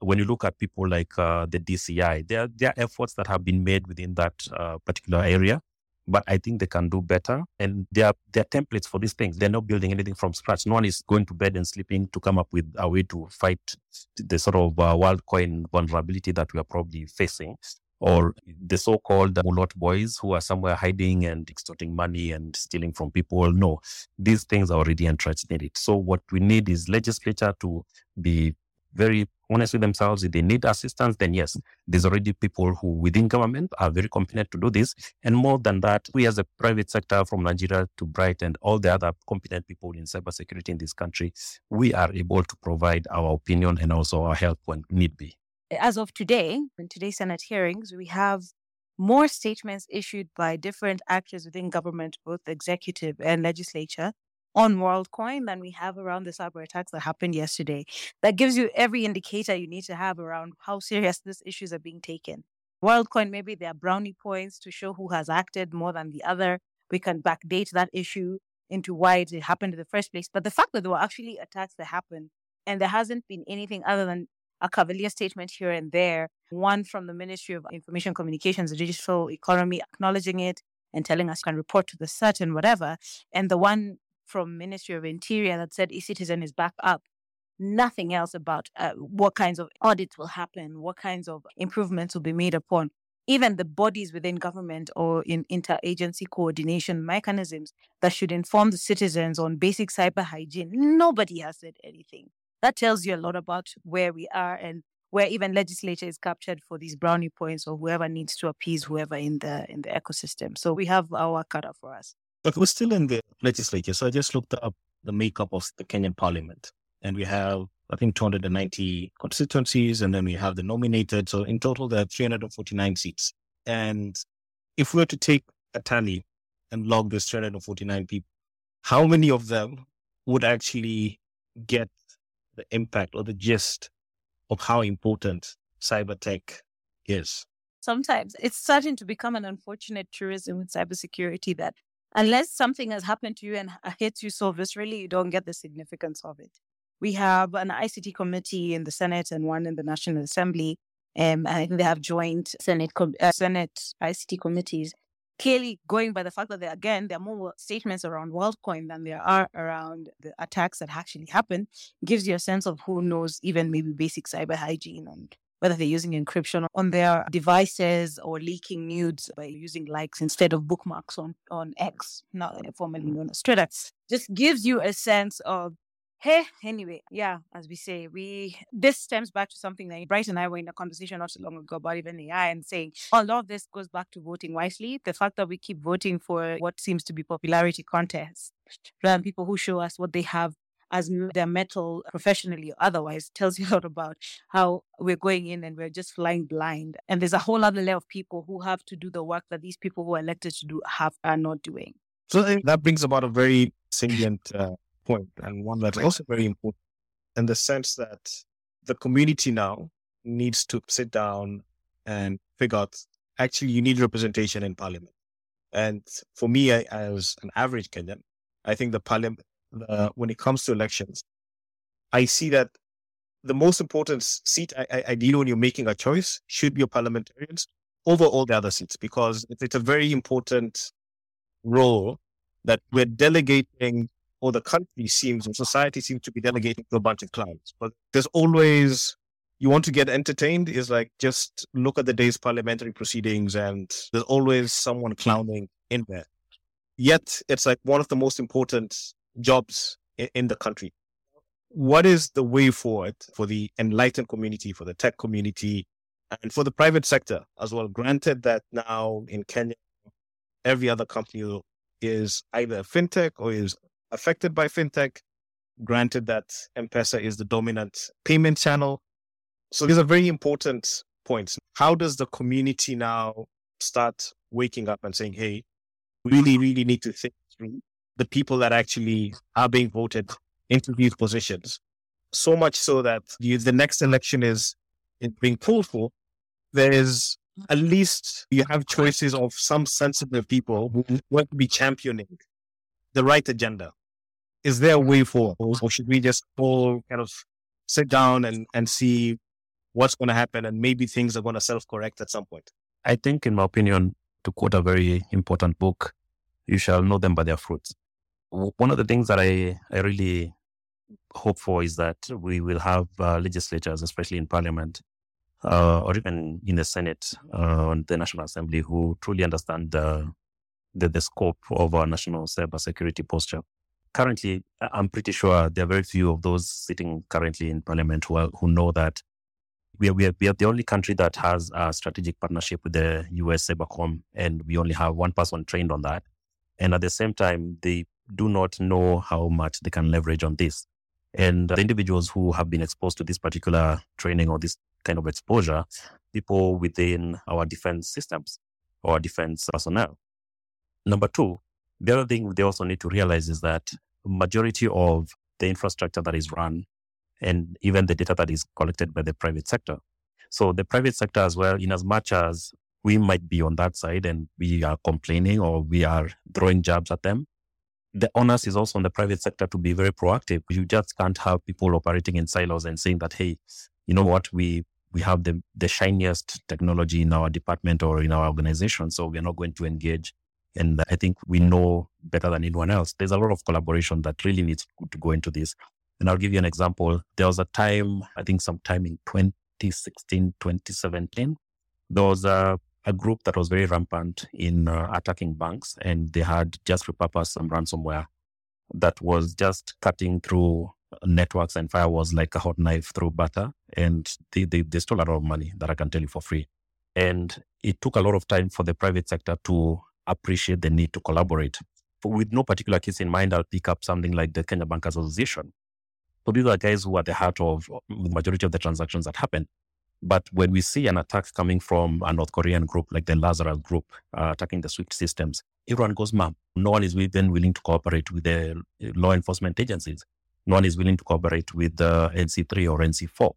when you look at people like uh, the DCI, there, there are efforts that have been made within that uh, particular area but I think they can do better. And there are, there are templates for these things. They're not building anything from scratch. No one is going to bed and sleeping to come up with a way to fight the sort of uh, WorldCoin vulnerability that we are probably facing. Or the so-called Mulot boys who are somewhere hiding and extorting money and stealing from people. No, these things are already entrenched in it. So what we need is legislature to be very honest with themselves, if they need assistance, then yes, there's already people who within government are very competent to do this. And more than that, we as a private sector from Nanjira to Bright and all the other competent people in cybersecurity in this country, we are able to provide our opinion and also our help when need be. As of today, in today's Senate hearings, we have more statements issued by different actors within government, both executive and legislature, on WorldCoin than we have around the cyber attacks that happened yesterday. That gives you every indicator you need to have around how serious these issues are being taken. WorldCoin, maybe there are brownie points to show who has acted more than the other. We can backdate that issue into why it happened in the first place. But the fact that there were actually attacks that happened and there hasn't been anything other than a cavalier statement here and there, one from the Ministry of Information Communications and Digital Economy acknowledging it and telling us you can report to the CERT and whatever, and the one from Ministry of Interior that said e-citizen is back up. Nothing else about uh, what kinds of audits will happen, what kinds of improvements will be made upon. Even the bodies within government or in interagency coordination mechanisms that should inform the citizens on basic cyber hygiene, nobody has said anything. That tells you a lot about where we are and where even legislature is captured for these brownie points or whoever needs to appease whoever in the in the ecosystem. So we have our cut out for us. Look, we're still in the legislature. So I just looked up the makeup of the Kenyan parliament. And we have, I think, 290 constituencies. And then we have the nominated. So in total, there are 349 seats. And if we were to take a tally and log those 349 people, how many of them would actually get the impact or the gist of how important cyber tech is? Sometimes it's starting to become an unfortunate truism with cybersecurity that unless something has happened to you and hits you so viscerally, you don't get the significance of it. We have an ICT committee in the Senate and one in the National Assembly. Um, and I think they have joint Senate uh, Senate ICT committees. Clearly, going by the fact that there again there are more statements around WorldCoin than there are around the attacks that actually happen, gives you a sense of who knows even maybe basic cyber hygiene and whether they're using encryption on their devices or leaking nudes by using likes instead of bookmarks on, on X, not formerly known as Twitter, just gives you a sense of Hey, anyway, yeah, as we say, we this stems back to something that Bright and I were in a conversation not so long ago about even AI and saying a lot of this goes back to voting wisely. The fact that we keep voting for what seems to be popularity contests rather than people who show us what they have as their mettle professionally or otherwise tells *laughs* you a lot about how we're going in and we're just flying blind. And there's a whole other layer of people who have to do the work that these people who are elected to do have are not doing. So that brings about a very salient uh, point and one that's also very important in the sense that the community now needs to sit down and figure out actually you need representation in parliament. And for me, I, as an average Kenyan, I think the parliament uh, when it comes to elections, I see that the most important seat, I, when you're making a choice, should be your parliamentarians over all the other seats because it's a very important role that we're delegating or the country seems or society seems to be delegating to a bunch of clowns. But there's always you want to get entertained is like just look at the day's parliamentary proceedings and there's always someone clowning in there. Yet it's like one of the most important jobs in, in the country. What is the way forward for the enlightened community, for the tech community, and for the private sector as well? Granted that now in Kenya, every other company is either fintech or is affected by fintech. Granted that M-Pesa is the dominant payment channel. So these are very important points. How does the community now start waking up and saying, hey, we really, really need to think through the people that actually are being voted into these positions? So much so that the, the next election is, being pulled for. There is at least you have choices of some sensible people who want to be championing the right agenda. Is there a way forward, or should we just all kind of sit down and, and see what's going to happen and maybe things are going to self correct at some point? I think, in my opinion, to quote a very important book, you shall know them by their fruits. One of the things that I, I really hope for is that we will have uh, legislatures, especially in parliament, uh, or even in the Senate uh, and the National Assembly who truly understand the, the, the scope of our national cybersecurity posture. Currently, I'm pretty sure there are very few of those sitting currently in Parliament who, are, who know that we are, we, are, we are the only country that has a strategic partnership with the US Cybercom, and we only have one person trained on that. And at the same time, they do not know how much they can leverage on this. And the individuals who have been exposed to this particular training or this kind of exposure, people within our defense systems or defense personnel. Number two, the other thing they also need to realize is that majority of the infrastructure that is run and even the data that is collected by the private sector. So the private sector as well, in as much as we might be on that side and we are complaining or we are throwing jabs at them, the onus is also on the private sector to be very proactive. You just can't have people operating in silos and saying that, hey, you know what, we we have the, the shiniest technology in our department or in our organization. So we're not going to engage. And I think we know better than anyone else. There's a lot of collaboration that really needs to go into this. And I'll give you an example. There was a time, I think sometime in 2016, 2017, there was a, a group that was very rampant in uh, attacking banks and they had just repurposed some ransomware that was just cutting through networks and firewalls like a hot knife through butter. And they, they, they stole a lot of money that I can tell you for free. And it took a lot of time for the private sector to appreciate the need to collaborate. With no particular case in mind, I'll pick up something like the Kenya Bankers Association. So these are guys who are at the heart of the majority of the transactions that happen. But when we see an attack coming from a North Korean group like the Lazarus group uh, attacking the SWIFT systems, everyone goes mum. No one is then willing to cooperate with the law enforcement agencies no one is willing to cooperate with the NC3 or NC4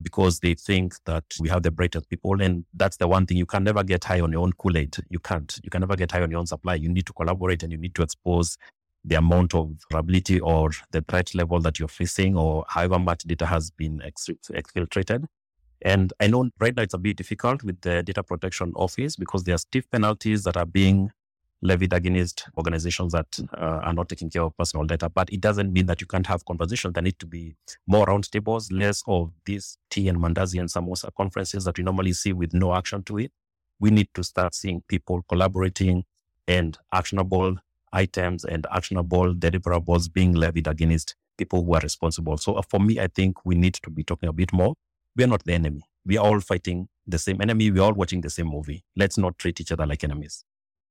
because they think that we have the brightest people. And that's the one thing you can never get high on your own Kool Aid. You can't. You can never get high on your own supply. You need to collaborate and you need to expose the amount of vulnerability or the threat level that you're facing or however much data has been exfiltrated. And I know right now it's a bit difficult with the data protection office because there are stiff penalties that are being levied against organizations that uh, are not taking care of personal data. But it doesn't mean that you can't have conversations. There need to be more roundtables, less of these tea and mandazi and samosa conferences that we normally see with no action to it. We need to start seeing people collaborating and actionable items and actionable deliverables being levied against people who are responsible. So uh, for me, I think we need to be talking a bit more. We are not the enemy. We are all fighting the same enemy. We are all watching the same movie. Let's not treat each other like enemies.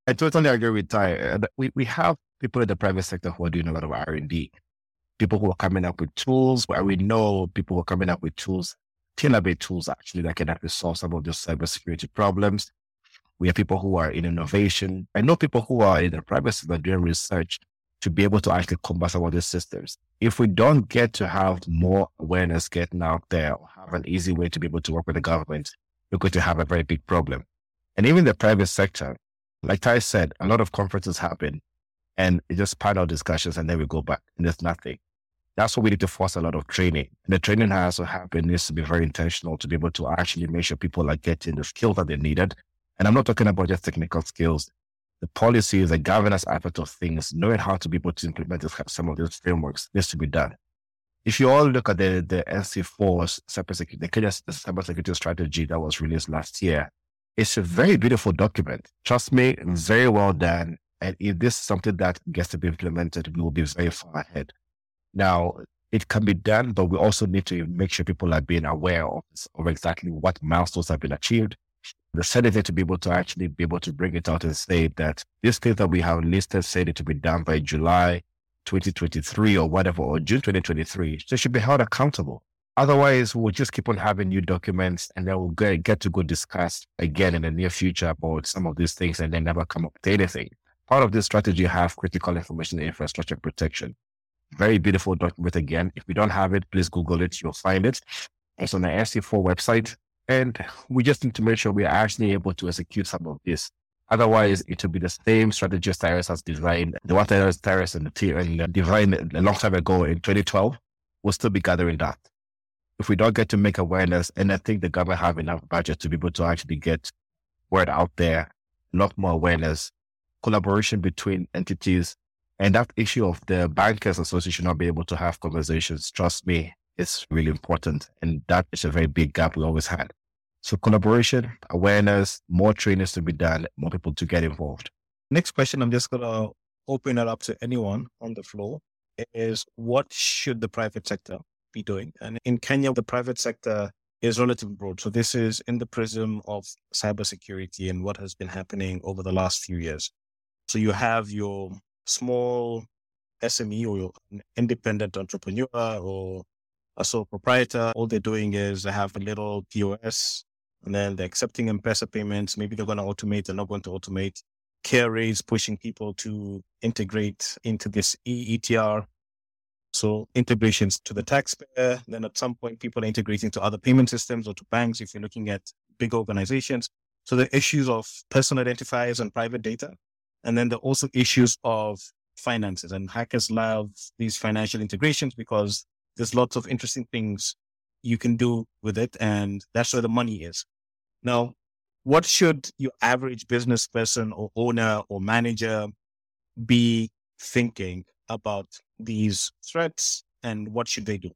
I totally agree with Ty. Uh, we, we have people in the private sector who are doing a lot of R&D. People who are coming up with tools where we know people who are coming up with tools, tailor-made tools actually that can actually solve some of those cybersecurity problems. We have people who are in innovation. I know people who are in the private sector doing research to be able to actually combat some of these systems. If we don't get to have more awareness getting out there, have an easy way to be able to work with the government, we're going to have a very big problem. And even the private sector, like Ty said, a lot of conferences happen and it just panel discussions and then we go back and there's nothing. That's what we need to force a lot of training. And the training has to happen needs to be very intentional to be able to actually make sure people are getting the skills that they needed And I'm not talking about just technical skills. The policies, the governance aspect of things, knowing how to be able to implement some of those frameworks needs to be done. If you all look at the, the NC4 cybersecurity, the Kenya cybersecurity strategy that was released last year, it's a very beautiful document. Trust me, very well done. And if this is something that gets to be implemented, we will be very far ahead. Now, it can be done, but we also need to make sure people are being aware of, of exactly what milestones have been achieved. The senator to be able to actually be able to bring it out and say that this thing that we have listed said it to be done by July 2023 or whatever, or June 2023, they should be held accountable. Otherwise, we'll just keep on having new documents and then we'll get, get to go discuss again in the near future about some of these things and then never come up with anything. Part of this strategy have critical information infrastructure protection. Very beautiful document again. If you don't have it, please Google it. You'll find it. It's on the NC4 website. And we just need to make sure we are actually able to execute some of this. Otherwise, it will be the same strategy Tyrus has designed. The one that Tyrus and the team and uh, designed a long time ago in 2012 will still be gathering that. If we don't get to make awareness, and I think the government have enough budget to be able to actually get word out there, a lot more awareness, collaboration between entities, and that issue of the bankers association not being able to have conversations, trust me, it's really important. And that is a very big gap we always had. So collaboration, awareness, more trainings to be done, more people to get involved. Next question, I'm just going to open it up to anyone on the floor is what should the private sector be doing? And in Kenya, the private sector is relatively broad. So this is in the prism of cybersecurity and what has been happening over the last few years. So you have your small SME or your independent entrepreneur or a sole proprietor. All they're doing is they have a little POS and then they're accepting M-Pesa payments. Maybe they're going to automate. They're not going to automate. KRA is pushing people to integrate into this EETR. So integrations to the taxpayer. Then at some point, people are integrating to other payment systems or to banks if you're looking at big organizations. So the issues of personal identifiers and private data. And then there are also issues of finances and hackers love these financial integrations because there's lots of interesting things you can do with it. And that's where the money is. Now, what should your average business person or owner or manager be thinking about these threats and what should they do?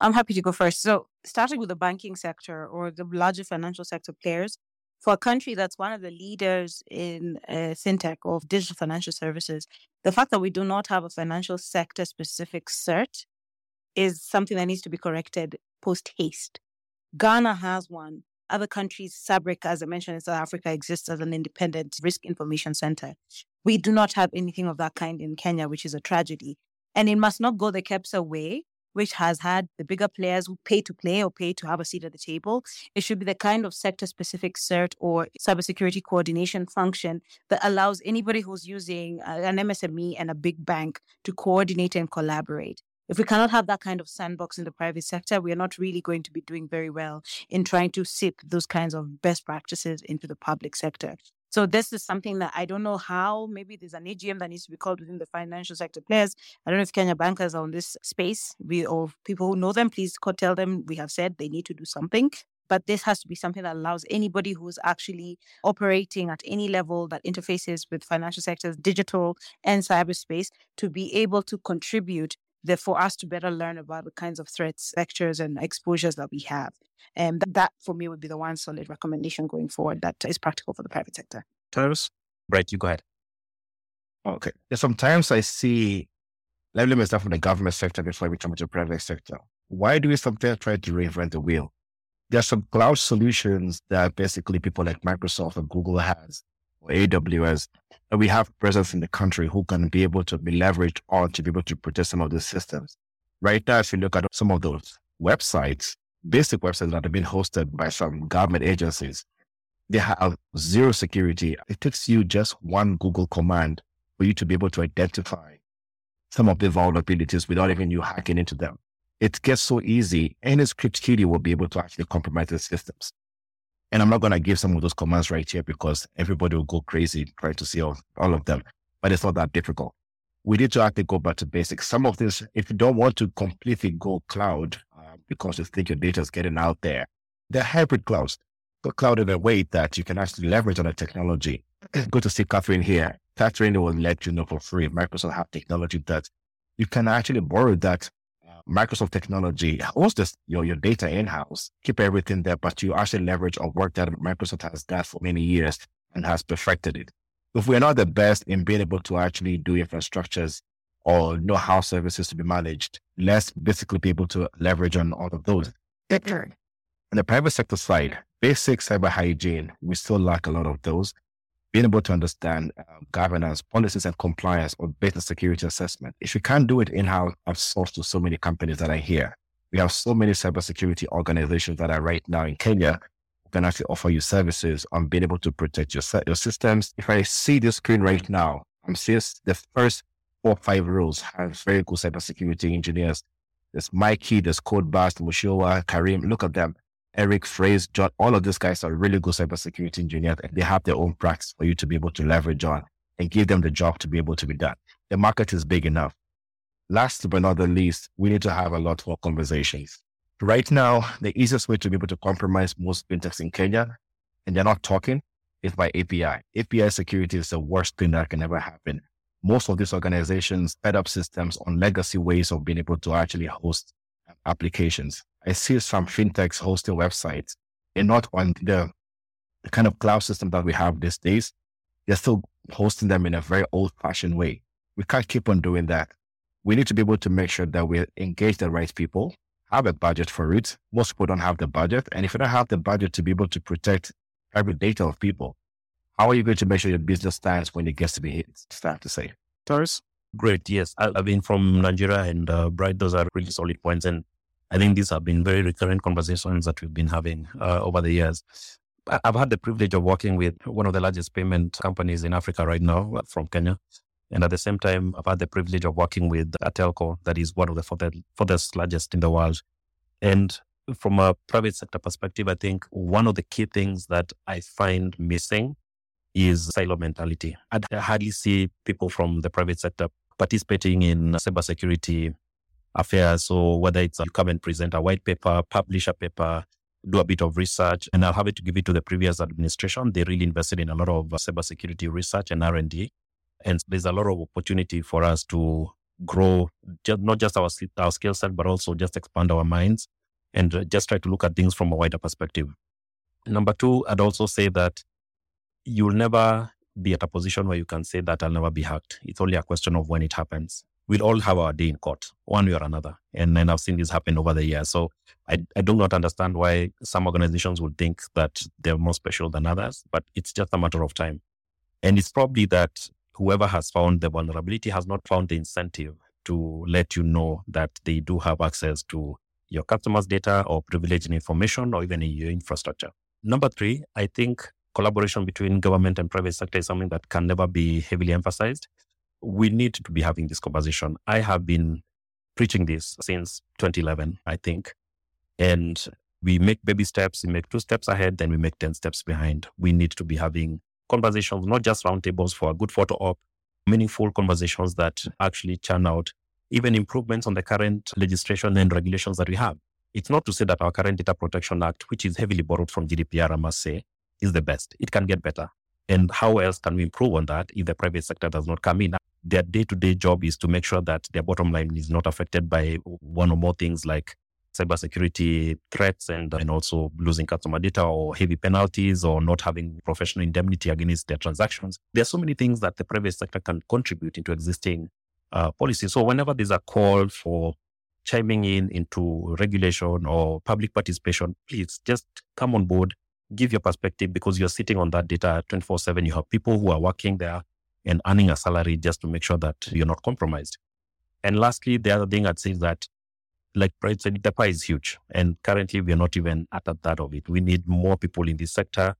I'm happy to go first. So, starting with the banking sector or the larger financial sector players, for a country that's one of the leaders in uh, fintech or digital financial services, the fact that we do not have a financial sector specific cert is something that needs to be corrected post haste. Ghana has one. Other countries, SABRIC, as I mentioned in South Africa, exists as an independent risk information center. We do not have anything of that kind in Kenya, which is a tragedy. And it must not go the KEPSA way which has had the bigger players who pay to play or pay to have a seat at the table. It should be the kind of sector specific CERT or cybersecurity coordination function that allows anybody who's using uh, an MSME and a big bank to coordinate and collaborate. If we cannot have that kind of sandbox in the private sector, we are not really going to be doing very well in trying to sip those kinds of best practices into the public sector. So this is something that I don't know how. Maybe there's an AGM that needs to be called within the financial sector players. I don't know if Kenya bankers are on this space. We or people who know them, please tell them we have said they need to do something. But this has to be something that allows anybody who's actually operating at any level that interfaces with financial sectors, digital and cyberspace, to be able to contribute there for us to better learn about the kinds of threats, vectors, and exposures that we have. And that, that for me would be the one solid recommendation going forward that is practical for the private sector. Tyrus? Right, you go ahead. Okay. Yeah, sometimes I see, let me start from the government sector before we come to the private sector. Why do we sometimes try to reinvent the wheel? There are some cloud solutions that basically people like Microsoft or Google has or AWS, and we have presence in the country who can be able to be leveraged on to be able to protect some of these systems. Right now, if you look at some of those websites, basic websites that have been hosted by some government agencies, they have zero security. It takes you just one Google command for you to be able to identify some of the vulnerabilities without even you hacking into them. It gets so easy. Any script kiddie will be able to actually compromise the systems. And I'm not going to give some of those commands right here because everybody will go crazy trying to see all, all of them, but it's not that difficult. We need to actually go back to basics. Some of this, if you don't want to completely go cloud uh, because you think your data is getting out there, they're hybrid clouds. cloud in a way that you can actually leverage on the technology. *clears throat* Go to see Catherine here. Catherine will let you know for free. Microsoft have technology that you can actually borrow that Microsoft technology, host this, your, your data in-house, keep everything there, but you actually leverage on work that Microsoft has done for many years and has perfected it. If we're not the best in being able to actually do infrastructures or know how services to be managed, let's basically be able to leverage on all of those. On the private sector side, basic cyber hygiene, we still lack a lot of those. Being able to understand uh, governance, policies, and compliance or business security assessment. If you can't do it in house, I've sourced to so many companies that are here. We have so many cybersecurity organizations that are right now in Kenya who can actually offer you services on being able to protect your, your systems. If I see this screen right now, I'm seeing the first four or five rows have very good cybersecurity engineers. There's Mikey, there's Codebust, Mushowa, Karim. Look at them. Eric, Phrase, John, all of these guys are really good cybersecurity engineers and they have their own practice for you to be able to leverage on and give them the job to be able to be done. The market is big enough. Last but not the least, we need to have a lot more conversations. Right now, the easiest way to be able to compromise most fintechs in Kenya, and they're not talking, is by API. API security is the worst thing that can ever happen. Most of these organizations set up systems on legacy ways of being able to actually host applications. I see some fintechs hosting websites and not on the, the kind of cloud system that we have these days. They're still hosting them in a very old fashioned way. We can't keep on doing that. We need to be able to make sure that we engage the right people, have a budget for it. Most people don't have the budget. And if you don't have the budget to be able to protect private data of people, how are you going to make sure your business stands when it gets to be hit? It's to say. Tyrus? Great. Yes. I, have been from Nanjira and uh, Bright. Those are really solid points. And I think these have been very recurrent conversations that we've been having uh, over the years. I've had the privilege of working with one of the largest payment companies in Africa right now uh, from Kenya. And at the same time, I've had the privilege of working with a telco that is one of the furthest largest in the world. And from a private sector perspective, I think one of the key things that I find missing is silo mentality. I hardly see people from the private sector participating in cybersecurity affairs. So whether it's you come and present a white paper, publish a paper, do a bit of research, and I'll have it to give it to the previous administration. They really invested in a lot of uh, cybersecurity research and R&D. And there's a lot of opportunity for us to grow, just, not just our, our skill set, but also just expand our minds and uh, just try to look at things from a wider perspective. Number two, I'd also say that you'll never be at a position where you can say that I'll never be hacked. It's only a question of when it happens we'll all have our day in court, one way or another. And, then I've seen this happen over the years. So I, I do not understand why some organizations would think that they're more special than others, but it's just a matter of time. And it's probably that whoever has found the vulnerability has not found the incentive to let you know that they do have access to your customers' data or privileged information or even in your infrastructure. Number three, I think collaboration between government and private sector is something that can never be heavily emphasized we need to be having this conversation. I have been preaching this since 2011, I think. And we make baby steps, we make two steps ahead, then we make 10 steps behind. We need to be having conversations, not just roundtables for a good photo op, meaningful conversations that actually churn out even improvements on the current legislation and regulations that we have. It's not to say that our current Data Protection Act, which is heavily borrowed from GDPR, I must say, is the best. It can get better. And how else can we improve on that if the private sector does not come in? Their day to day job is to make sure that their bottom line is not affected by one or more things like cybersecurity threats and, and also losing customer data or heavy penalties or not having professional indemnity against their transactions. There are so many things that the private sector can contribute into existing uh, policies. So whenever there's a call for chiming in into regulation or public participation, please just come on board, give your perspective because you're sitting on that data 24 7. You have people who are working there and earning a salary just to make sure that you're not compromised. And lastly, the other thing I'd say is that, like Bright said, the pie is huge. And currently, we're not even at a third of it. We need more people in this sector.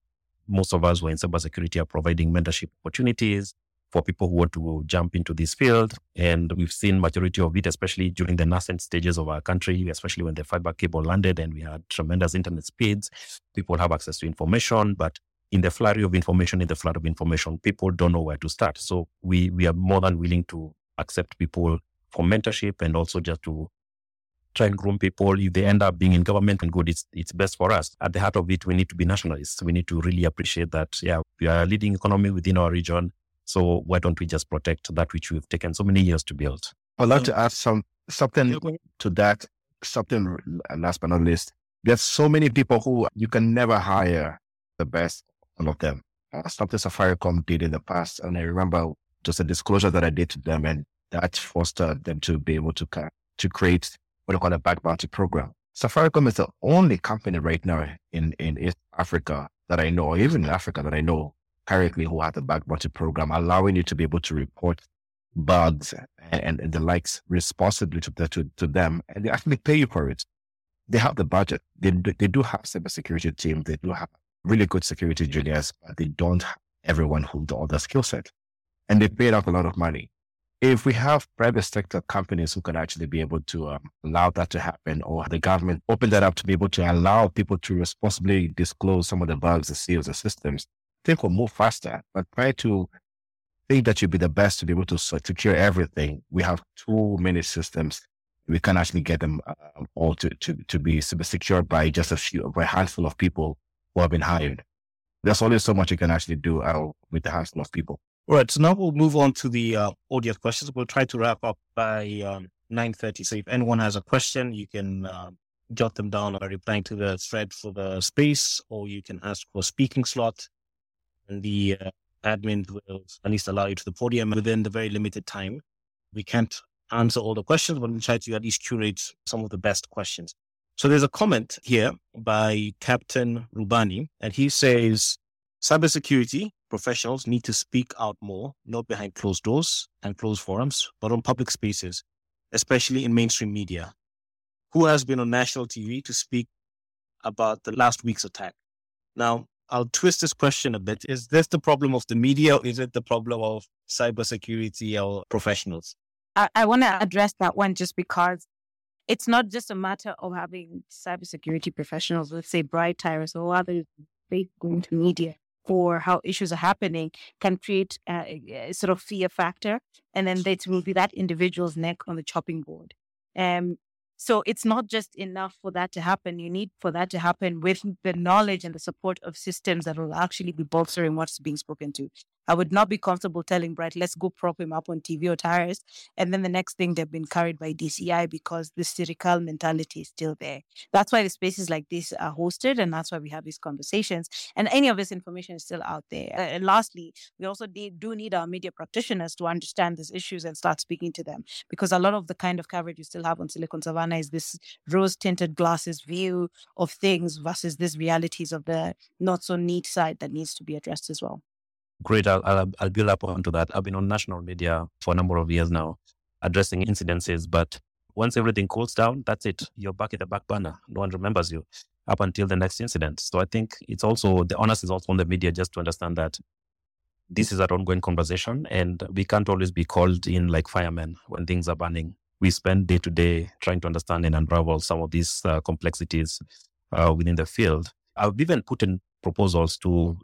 Most of us who are in cybersecurity are providing mentorship opportunities for people who want to jump into this field. And we've seen majority of it, especially during the nascent stages of our country, especially when the fiber cable landed and we had tremendous internet speeds. People have access to information, but in the flurry of information, in the flood of information, people don't know where to start. So we we are more than willing to accept people for mentorship and also just to try and groom people. If they end up being in government and good, it's, it's best for us. At the heart of it, we need to be nationalists. We need to really appreciate that, yeah, we are a leading economy within our region. So why don't we just protect that which we've taken so many years to build? I'd like to add some something to that. Something last but not least. There's so many people who you can never hire the best, all of them. Something Safaricom did in the past. And I remember just a disclosure that I did to them and that fostered them to be able to, to create what they call a bug bounty program. Safaricom is the only company right now in, in East Africa that I know, or even in Africa that I know currently who has a bug bounty program, allowing you to be able to report bugs and, and the likes responsibly to, to, to them. And they actually pay you for it. They have the budget. They, they do have cybersecurity team. They do have really good security engineers, but they don't everyone who all the skill set. And they paid out a lot of money. If we have private sector companies who can actually be able to um, allow that to happen, or the government open that up to be able to allow people to responsibly disclose some of the bugs, the seals, the systems, I think we'll move faster. But try to think that you'll be the best to be able to secure everything. We have too many systems. We can actually get them uh, all to, to, to be secured by just a few, by a handful of people who have been hired. There's only so much you can actually do uh, with the handful of people. All right. So now we'll move on to the uh, audience questions. We'll try to wrap up by um, 9.30. So if anyone has a question, you can uh, jot them down or replying to the thread for the space, or you can ask for a speaking slot. And the uh, admin will at least allow you to the podium within the very limited time. We can't answer all the questions, but we'll try to at least curate some of the best questions. So there's a comment here by Captain Rubani, and he says, cybersecurity professionals need to speak out more, not behind closed doors and closed forums, but on public spaces, especially in mainstream media. Who has been on national TV to speak about the last week's attack? Now, I'll twist this question a bit. Is this the problem of the media or is it the problem of cybersecurity or professionals? I, I want to address that one just because it's not just a matter of having cybersecurity professionals, let's say Bright Tyrus or others going to media for how issues are happening can create a, a, sort of fear factor. And then it will be that individual's neck on the chopping board. Um, so it's not just enough for that to happen. You need for that to happen with the knowledge and the support of systems that will actually be bolstering what's being spoken to. I would not be comfortable telling Bright, let's go prop him up on TV or Tyrus. And then the next thing they've been carried by DCI because the satirical mentality is still there. That's why the spaces like this are hosted. And that's why we have these conversations. And any of this information is still out there. And lastly, we also do need our media practitioners to understand these issues and start speaking to them because a lot of the kind of coverage you still have on Silicon Savannah is this rose tinted glasses view of things versus these realities of the not so neat side that needs to be addressed as well. Great. I'll, I'll, I'll build up onto that. I've been on national media for a number of years now, addressing incidences. But once everything cools down, that's it. You're back in the back burner. No one remembers you up until the next incident. So I think it's also the onus is also on the media just to understand that this is an ongoing conversation and we can't always be called in like firemen when things are burning. We spend day to day trying to understand and unravel some of these uh, complexities uh, within the field. I've even put in proposals to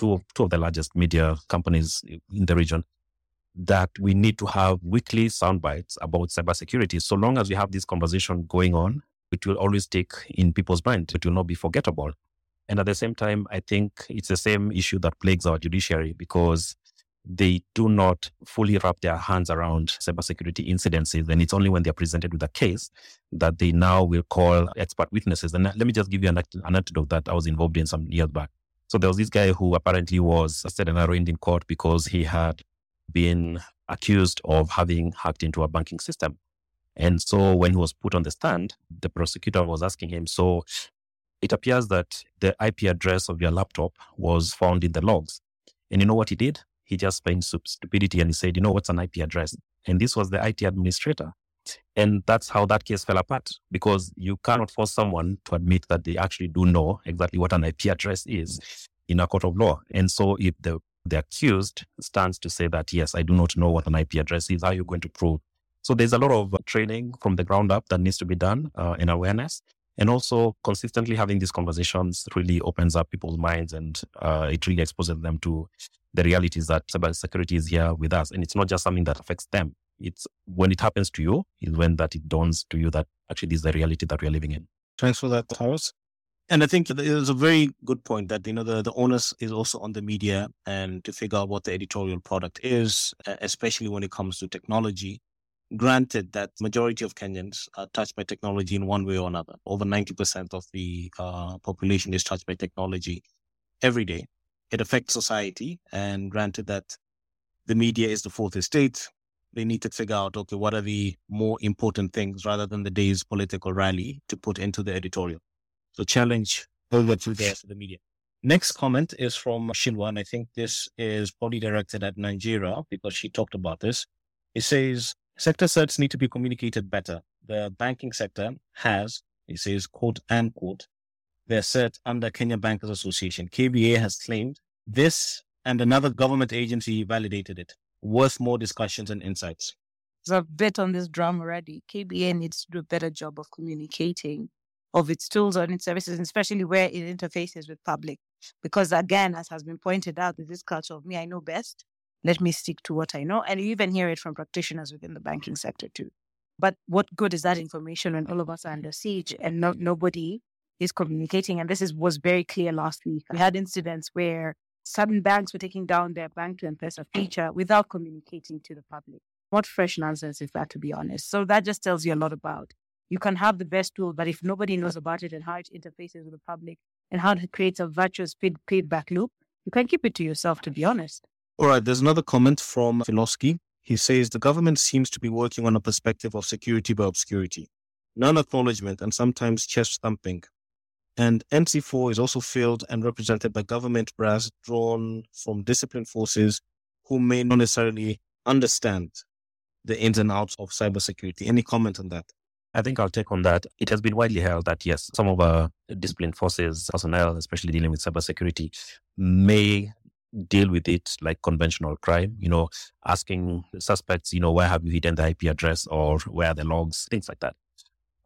two of, two of the largest media companies in the region that we need to have weekly sound bites about cybersecurity. So long as we have this conversation going on, it will always stick in people's mind. It will not be forgettable. And at the same time, I think it's the same issue that plagues our judiciary because they do not fully wrap their hands around cybersecurity incidences. And it's only when they're presented with a case that they now will call expert witnesses. And let me just give you an, an anecdote that I was involved in some years back. So there was this guy who apparently was said and arraigned in court because he had been accused of having hacked into a banking system. And so when he was put on the stand, the prosecutor was asking him, so it appears that the IP address of your laptop was found in the logs. And you know what he did? He just feigned stupidity and he said, you know what's an IP address? And this was the IT administrator. And that's how that case fell apart because you cannot force someone to admit that they actually do know exactly what an IP address is in a court of law. And so if the, the accused stands to say that, yes, I do not know what an IP address is, how are you going to prove? So there's a lot of training from the ground up that needs to be done uh, in awareness. And also consistently having these conversations really opens up people's minds and uh, it really exposes them to the realities that cybersecurity is here with us. And it's not just something that affects them It's when it happens to you is when that it dawns to you that actually this is the reality that we're living in. Thanks for that, Tyrus. And I think it is a very good point that, you know, the, the onus is also on the media and to figure out what the editorial product is, especially when it comes to technology. Granted that majority of Kenyans are touched by technology in one way or another. Over 90% of the uh, population is touched by technology every day. It affects society. And granted that the media is the fourth estate, they need to figure out, okay, what are the more important things rather than the day's political rally to put into the editorial. So challenge over to to the media. Next comment is from Shinwa, and I think this is probably directed at Nanjira because she talked about this. It says sector certs need to be communicated better. The banking sector has, it says, quote and quote, their cert under Kenya Bankers Association. KBA has claimed this and another government agency validated it. Worth more discussions and insights. So I've bit on this drum already. KBA needs to do a better job of communicating of its tools and its services, especially where it interfaces with public. Because again, as has been pointed out, with this culture of me, I know best. Let me stick to what I know. And you even hear it from practitioners within the banking sector too. But what good is that information when all of us are under siege and no, nobody is communicating? And this is was very clear last week. We had incidents where certain banks were taking down their bank to M-Pesa feature without communicating to the public. What fresh nonsense is that, to be honest? So that just tells you a lot about you can have the best tool, but if nobody knows about it and how it interfaces with the public and how it creates a virtuous feed, feedback loop, you can keep it to yourself, to be honest. All right, there's another comment from Filoski. He says the government seems to be working on a perspective of security by obscurity, non acknowledgement, and sometimes chest thumping. And NC4 is also filled and represented by government brass drawn from disciplined forces who may not necessarily understand the ins and outs of cybersecurity. Any comment on that? I think I'll take on that. It has been widely held that yes, some of our disciplined forces personnel, especially dealing with cybersecurity, may deal with it like conventional crime, you know, asking suspects, you know, where have you hidden the IP address or where are the logs, things like that.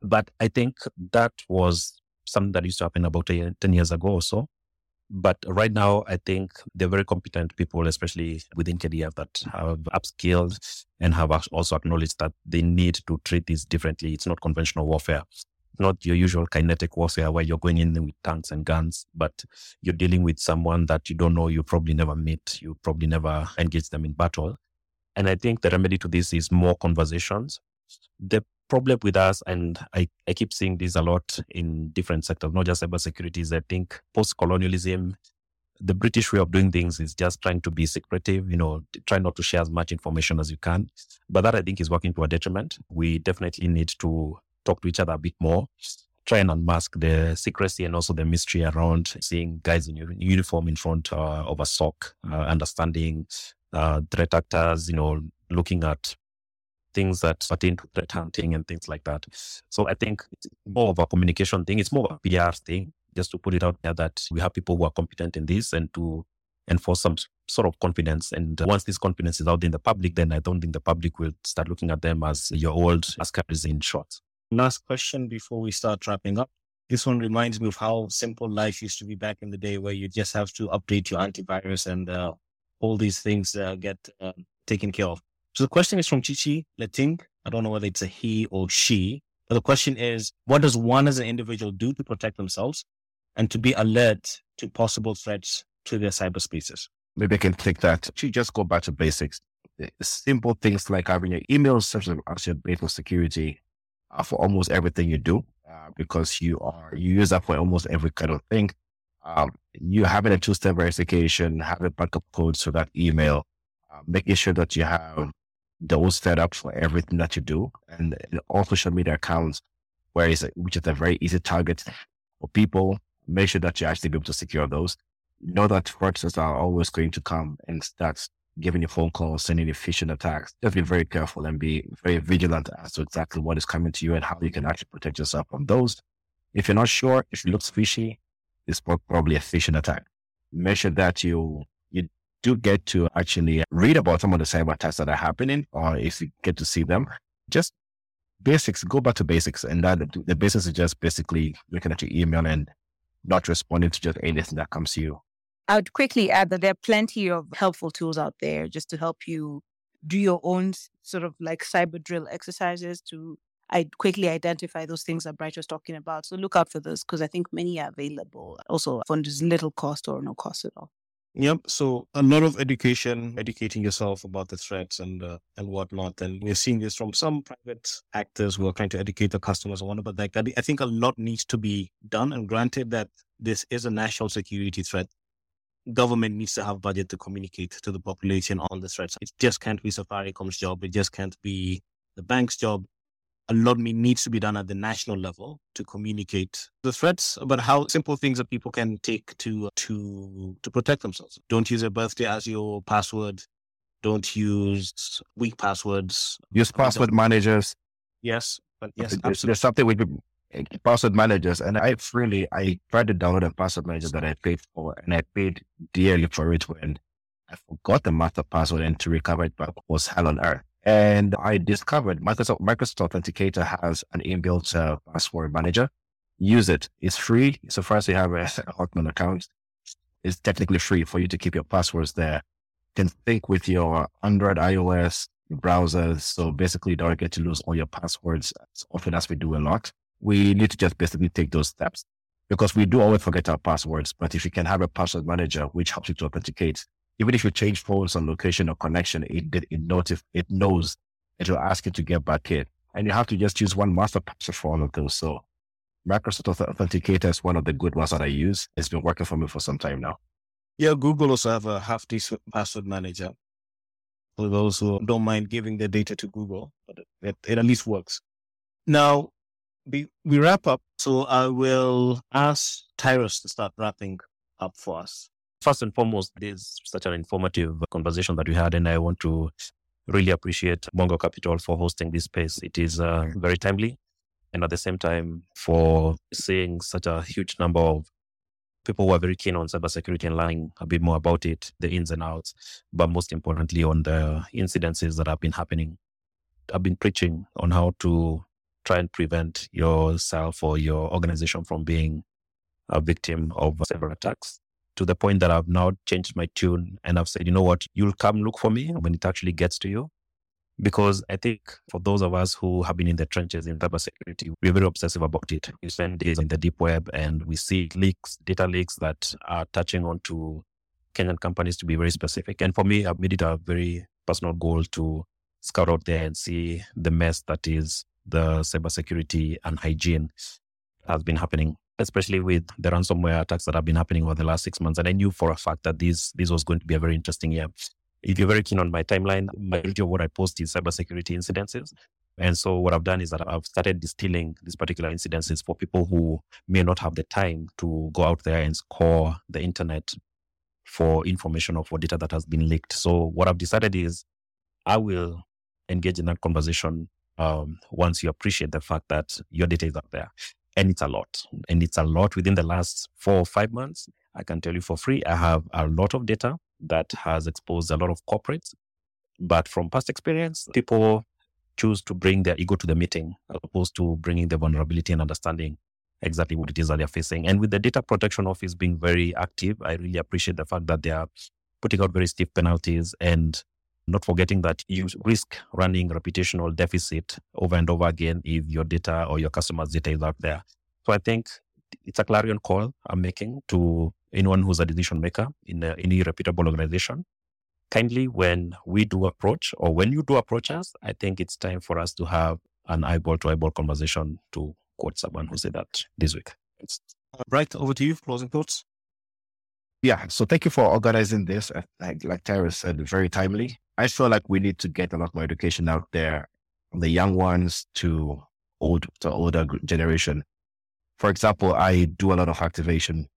But I think that was something that used to happen about 10 years ago or so. But right now, I think they're very competent people, especially within KDF, that have upskilled and have also acknowledged that they need to treat this differently. It's not conventional warfare, not your usual kinetic warfare where you're going in with tanks and guns, but you're dealing with someone that you don't know, you probably never meet, you probably never engage them in battle. And I think the remedy to this is more conversations. The problem with us, and I, I keep seeing this a lot in different sectors, not just cybersecurity, is I think post colonialism, the British way of doing things is just trying to be secretive, you know, try not to share as much information as you can. But that I think is working to our detriment. We definitely need to talk to each other a bit more, try and unmask the secrecy and also the mystery around seeing guys in uniform in front uh, of a sock, uh, understanding uh, threat actors, you know, looking at things that pertain to threat hunting and things like that. So I think it's more of a communication thing. It's more of a PR thing, just to put it out there that we have people who are competent in this and to enforce some sort of confidence. And once this confidence is out in the public, then I don't think the public will start looking at them as your old askaris in short. Last question before we start wrapping up. This one reminds me of how simple life used to be back in the day where you just have to update your antivirus and uh, all these things uh, get uh, taken care of. So the question is from Chichi Leting. I don't know whether it's a he or she, but the question is, what does one as an individual do to protect themselves and to be alert to possible threats to their cyberspaces? Maybe I can take that. You just go back to basics. Simple things like having your email serves as your basic security for almost everything you do, uh, because you are you use that for almost every kind of thing. Um, you having a two-step verification, having backup codes for that email, uh, making sure that you have those set up for everything that you do. And all social media accounts, where is which is a very easy target for people. Make sure that you actually be able to secure those. Know that fraudsters are always going to come and start giving you phone calls, sending you phishing attacks. Just be very careful and be very vigilant as to exactly what is coming to you and how you can actually protect yourself from those. If you're not sure, if it looks fishy, it's probably a phishing attack. Make sure that you do get to actually read about some of the cyber attacks that are happening, or if you get to see them, just basics, go back to basics. And that the basics is just basically looking at your email and not responding to just anything that comes to you. I would quickly add that there are plenty of helpful tools out there just to help you do your own sort of like cyber drill exercises to I quickly identify those things that Bright was talking about. So look out for those because I think many are available also for little cost or no cost at all. Yep. So a lot of education, educating yourself about the threats and uh, and whatnot. And we're seeing this from some private actors who are trying to educate the customers on what like that. I think a lot needs to be done. And granted that this is a national security threat, government needs to have budget to communicate to the population on the threats. It just can't be Safaricom's job. It just can't be the bank's job a lot needs to be done at the national level to communicate the threats, but how simple things that people can take to to to protect themselves. Don't use a birthday as your password. Don't use weak passwords. Use password managers. Yes, but yes, there's, there's something with eh, password managers, and I really I tried to download a password manager that I paid for, and I paid dearly for it when I forgot the master password, and to recover it back was hell on earth. And I discovered Microsoft, Microsoft Authenticator has an inbuilt uh, password manager. Use it. It's free. So far as you have *laughs* a Hotmail account, it's technically free for you to keep your passwords there. You can sync with your Android, iOS browsers. So basically don't get to lose all your passwords as often as we do a lot. We need to just basically take those steps because we do always forget our passwords. But if you can have a password manager, which helps you to authenticate, even if you change phones on location or connection, it it, notif- it knows it will ask you to get back in. And you have to just use one master password for all of those. So Microsoft Authenticator is one of the good ones that I use. It's been working for me for some time now. Yeah, Google also have a half decent password manager for those who don't mind giving their data to Google, but it, it at least works. Now, we, we wrap up. So I will ask Tyrus to start wrapping up for us first and foremost, this is such an informative conversation that we had, and I want to really appreciate Mwango Capital for hosting this space. It is uh, very timely, and at the same time, for seeing such a huge number of people who are very keen on cybersecurity and learning a bit more about it, the ins and outs, but most importantly, on the incidences that have been happening. I've been preaching on how to try and prevent yourself or your organization from being a victim of several attacks to the point that I've now changed my tune and I've said, you know what, you'll come look for me when it actually gets to you. Because I think for those of us who have been in the trenches in cybersecurity, we're very obsessive about it. We spend days in the deep web and we see leaks, data leaks that are touching on to Kenyan companies to be very specific. And for me, I've made it a very personal goal to scout out there and see the mess that is the cybersecurity and hygiene has been happening especially with the ransomware attacks that have been happening over the last six months. And I knew for a fact that this this was going to be a very interesting year. If you're very keen on my timeline, majority of what I post is cybersecurity incidences. And so what I've done is that I've started distilling these particular incidences for people who may not have the time to go out there and score the internet for information or for data that has been leaked. So what I've decided is I will engage in that conversation um, once you appreciate the fact that your data is out there and it's a lot. And it's a lot within the last four or five months. I can tell you for free, I have a lot of data that has exposed a lot of corporates. But from past experience, people choose to bring their ego to the meeting as opposed to bringing the vulnerability and understanding exactly what it is that they're facing. And with the data protection office being very active, I really appreciate the fact that they are putting out very stiff penalties and not forgetting that you risk running reputational deficit over and over again if your data or your customers' data is out there. So I think it's a clarion call I'm making to anyone who's a decision maker in a, any reputable organization. Kindly, when we do approach or when you do approach us, I think it's time for us to have an eyeball to eyeball conversation to quote someone who said that this week. Bright, over to you. Closing thoughts. Yeah. So thank you for organizing this. Like, like Tyrus said, very timely. I feel like we need to get a lot more education out there from the young ones to old to older generation. For example, I do a lot of activation,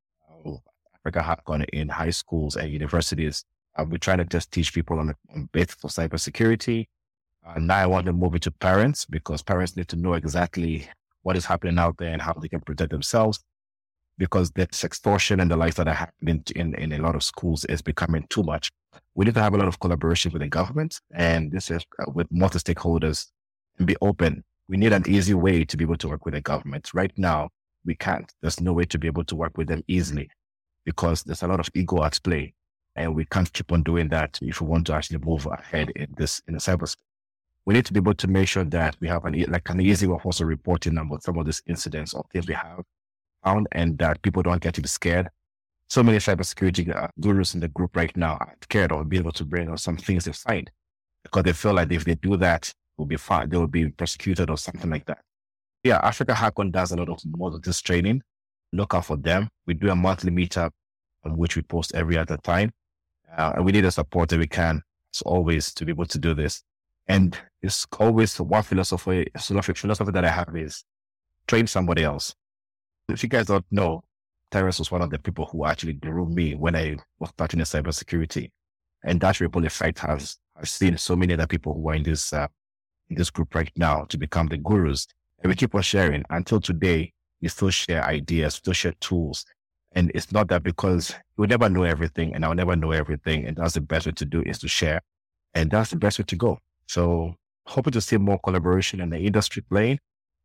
uh, AfricaHackOn in high schools and universities. I've been trying to just teach people on, on basics of cybersecurity. Uh, now I want to move it to parents because parents need to know exactly what is happening out there and how they can protect themselves because this extortion and the likes that are happening in, in a lot of schools is becoming too much. We need to have a lot of collaboration with the government and this is uh, with multi stakeholders and be open. We need an easy way to be able to work with the government. Right now, we can't. There's no way to be able to work with them easily because there's a lot of ego at play. And we can't keep on doing that if we want to actually move ahead in this, in the cyberspace. We need to be able to make sure that we have an, like an easy way of also reporting about some of these incidents or things we have found and that people don't get to be scared. So many cybersecurity uh, gurus in the group right now are scared of being able to bring on some things they find because they feel like if they do that, will be fine. They will be prosecuted or something like that. Yeah, AfricaHackOn does a lot of more of this training. Look out for them. We do a monthly meetup on which we post every other time. Uh, and we need the support that we can, as always, to be able to do this. And it's always one philosophy, philosophy that I have is train somebody else. If you guys don't know, Terence was one of the people who actually grew me when I was starting in cybersecurity. And that ripple effect has, I've seen so many other people who are in this, uh, in this group right now to become the gurus. And we keep on sharing until today. We still share ideas, still share tools. And it's not that because you'll never know everything and I'll never know everything. And that's the best way to do is to share. And that's the best way to go. So hoping to see more collaboration in the industry plane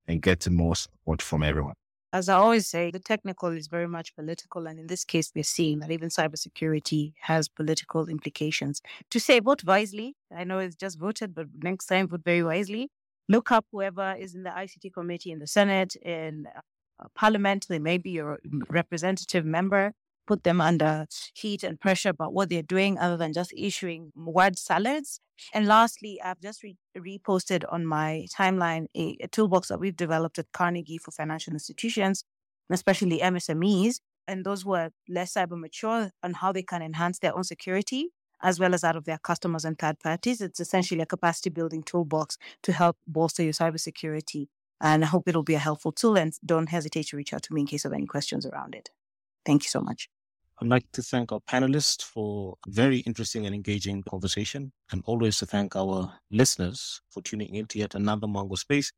and get more support from everyone. As I always say, the technical is very much political. And in this case, we're seeing that even cybersecurity has political implications. To say vote wisely, I know it's just voted, but next time vote very wisely. Look up whoever is in the ICT committee in the Senate, in uh, Parliament. They may be your representative member put them under heat and pressure about what they're doing other than just issuing word salads. And lastly, I've just re- reposted on my timeline a, a, toolbox that we've developed at Carnegie for financial institutions, especially MSMEs, and those who are less cyber mature on how they can enhance their own security as well as that of their customers and third parties. It's essentially a capacity building toolbox to help bolster your cybersecurity. And I hope it'll be a helpful tool and don't hesitate to reach out to me in case of any questions around it. Thank you so much. I'd like to thank our panelists for a very interesting and engaging conversation, and always to thank our listeners for tuning in to yet another Mwango Space,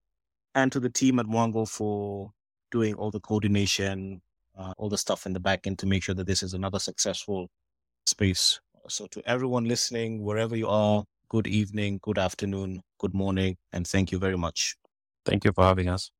and to the team at Mwango for doing all the coordination, uh, all the stuff in the back end to make sure that this is another successful space. So, to everyone listening, wherever you are, good evening, good afternoon, good morning, and thank you very much. Thank you for having us.